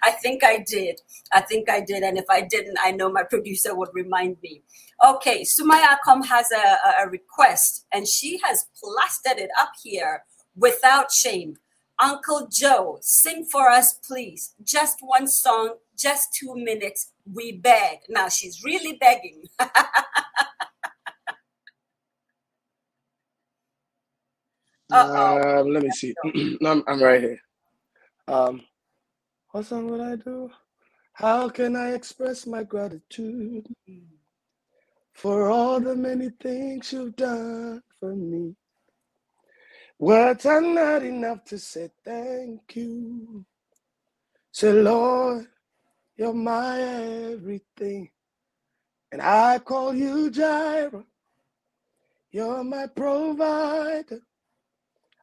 I think I did. I think I did. And if I didn't, I know my producer would remind me. Okay, Sumaya Akom has a- a request and she has plastered it up here without shame. Uncle Joe, sing for us, please. Just one song, just two minutes. We beg. Now she's really begging. Um, let me see. I'm, I'm right here. Um, what song would I do? How can I express my gratitude for all the many things you've done for me? Words are not enough to say thank you. Say, Lord, you're my everything. And I call you Jireh. You're my provider.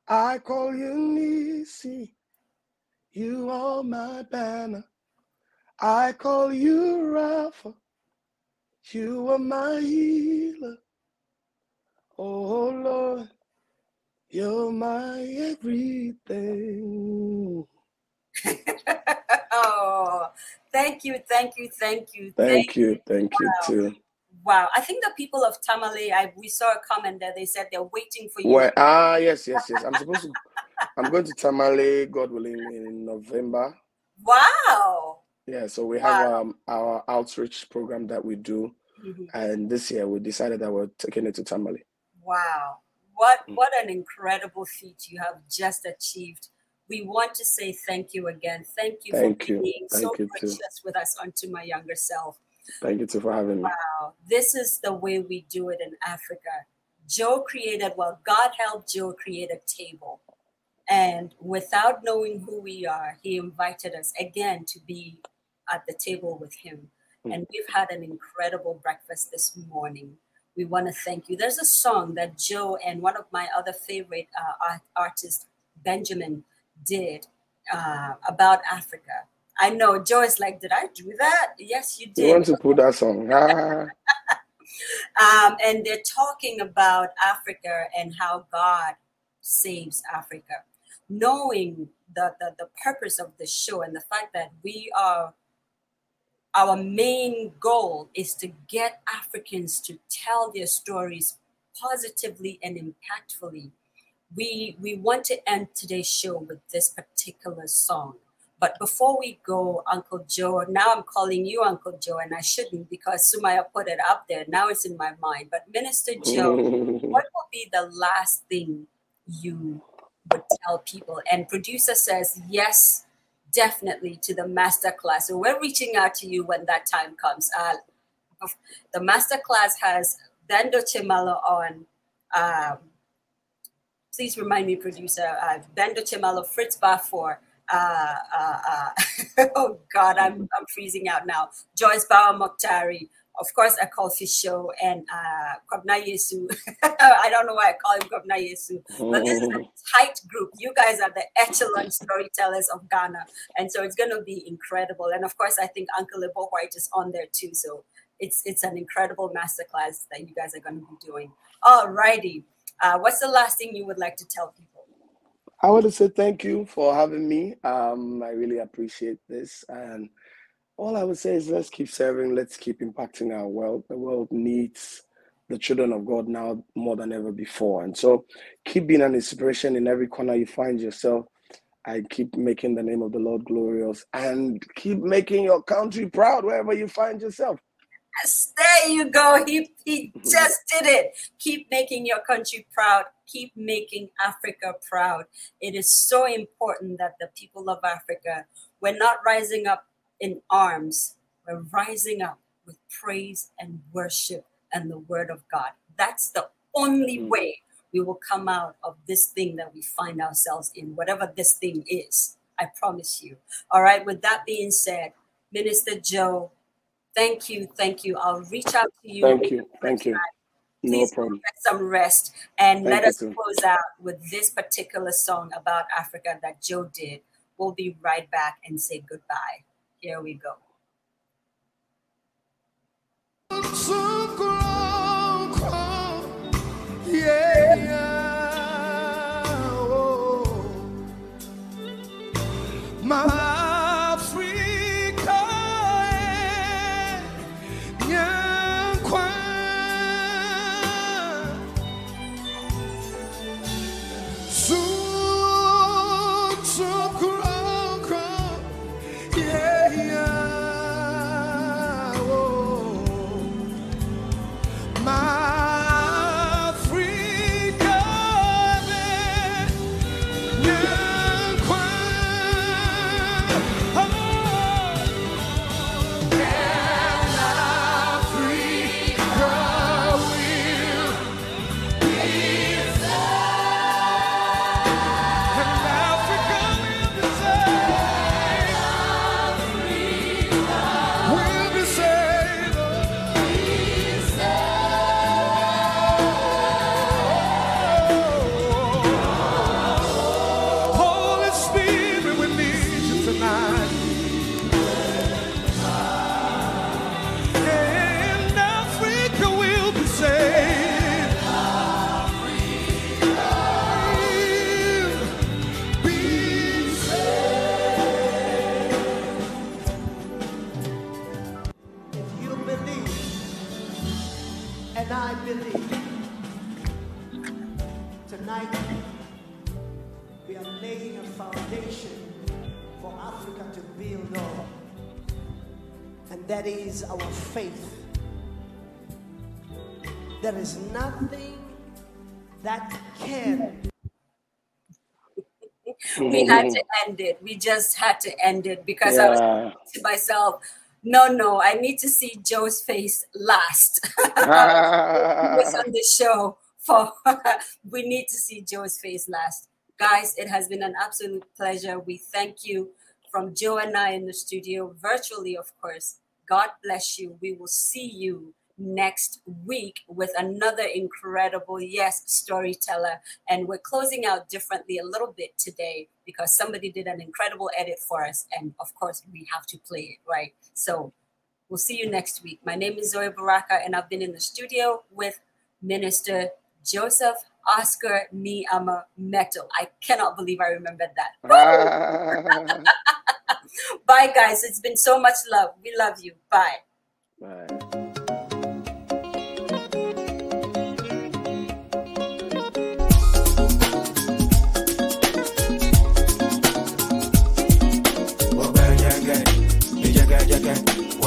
I call you Nisi. You are my banner. I call you Rapha. You are my healer. Oh Lord, you're my everything. oh, thank you, thank you, thank you, Thank you, thank you Wow. too. Wow, I think the people of Tamale, I we saw a comment that They said they're waiting for you. Well, ah, yes, yes, yes. I'm supposed to. I'm going to Tamale, God willing, in November. Wow. Yeah, so we have Wow. um, our outreach program that we do, Mhm. and this year we decided that we're taking it to Tamale. Wow. What Mm. what an incredible feat you have just achieved. We want to say thank you again. Thank you Thank for you. being Thank so you too. gracious with us onto my younger self. Thank you too for having me. Wow. This is the way we do it in Africa. Joe created, well, God helped Joe create a table. And without knowing who we are, he invited us again to be at the table with him. Mm. And we've had an incredible breakfast this morning. We want to thank you. There's a song that Joe and one of my other favorite uh, art- artists, Benjamin, did uh, about Africa. I know Joe is like, Did I do that? Yes, you did. You want to put that song? Ah, Um, and they're talking about Africa and how God saves Africa. Knowing the, the, the purpose of the show and the fact that we are, our main goal is to get Africans to tell their stories positively and impactfully. We, we want to end today's show with this particular song. But before we go, Uncle Joe, now I'm calling you Uncle Joe, and I shouldn't because Sumaya put it up there. Now it's in my mind. But Minister Joe, what will be the last thing you would tell people? And producer says, yes, definitely to the master class. So we're reaching out to you when that time comes. Uh, the master class has Bendo Chimalo on. Um, please remind me, producer. Uh, Bendo Chimalo, Fritz Baffour. Uh, uh, uh, oh God, I'm, I'm freezing out now. Joyce Bauer Mokhtari, of course, a coffee show and uh, Kwabna Yesu. I don't know why I call him Kwabna Yesu, but this is a tight group. You guys are the echelon storytellers of Ghana, and so it's going to be incredible. And of course, I think Uncle Ebo Whyte is on there too. So it's it's an incredible masterclass that you guys are going to be doing. All righty. Uh, what's the last thing you would like to tell people? I want to say thank you for having me. Um, I really appreciate this. And all I would say is let's keep serving, let's keep impacting our world. The world needs the children of God now more than ever before. And so keep being an inspiration in every corner you find yourself. I keep making the name of the Lord glorious and keep making your country proud wherever you find yourself. Yes, there you go. He, he just did it. Keep making your country proud. Keep making Africa proud. It is so important that the people of Africa, we're not rising up in arms, we're rising up with praise and worship and the word of God. That's the only mm. way we will come out of this thing that we find ourselves in, whatever this thing is. I promise you. All right, with that being said, Minister Joe, thank you, thank you. I'll reach out to you. Thank you, thank you. No Please problem. get some rest and Thank let us too. close out with this particular song about Africa that Joe did. We'll be right back and say goodbye. Here we go. End it. We just had to end it because I was to myself, no, no, I need to see Joe's face last. he was on the show for we need to see Joe's face last. Guys, it has been an absolute pleasure. We thank you from Joe and I in the studio, virtually, of course. God bless you. We will see you next week with another incredible, yes, storyteller. And we're closing out differently a little bit today because somebody did an incredible edit for us. And of course, we have to play it, right? So we'll see you next week. My name is Zoe Baraka, and I've been in the studio with Minister Joseph Oscar Niama Mettle. I cannot believe I remembered that. Bye, guys. It's been so much love. We love you. Bye. Bye.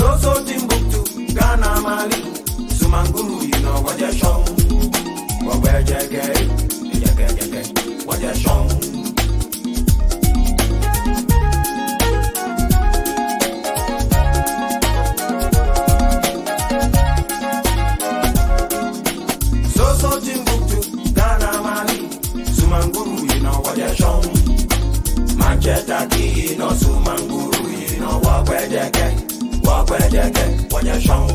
So so Timbuktu, Ghana, Mali, Sumanguru, you know what you're showing. What we're jagged, jagged, jagged, what you're showing. Get, what where you get, what you're shown.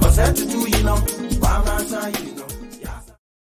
What's that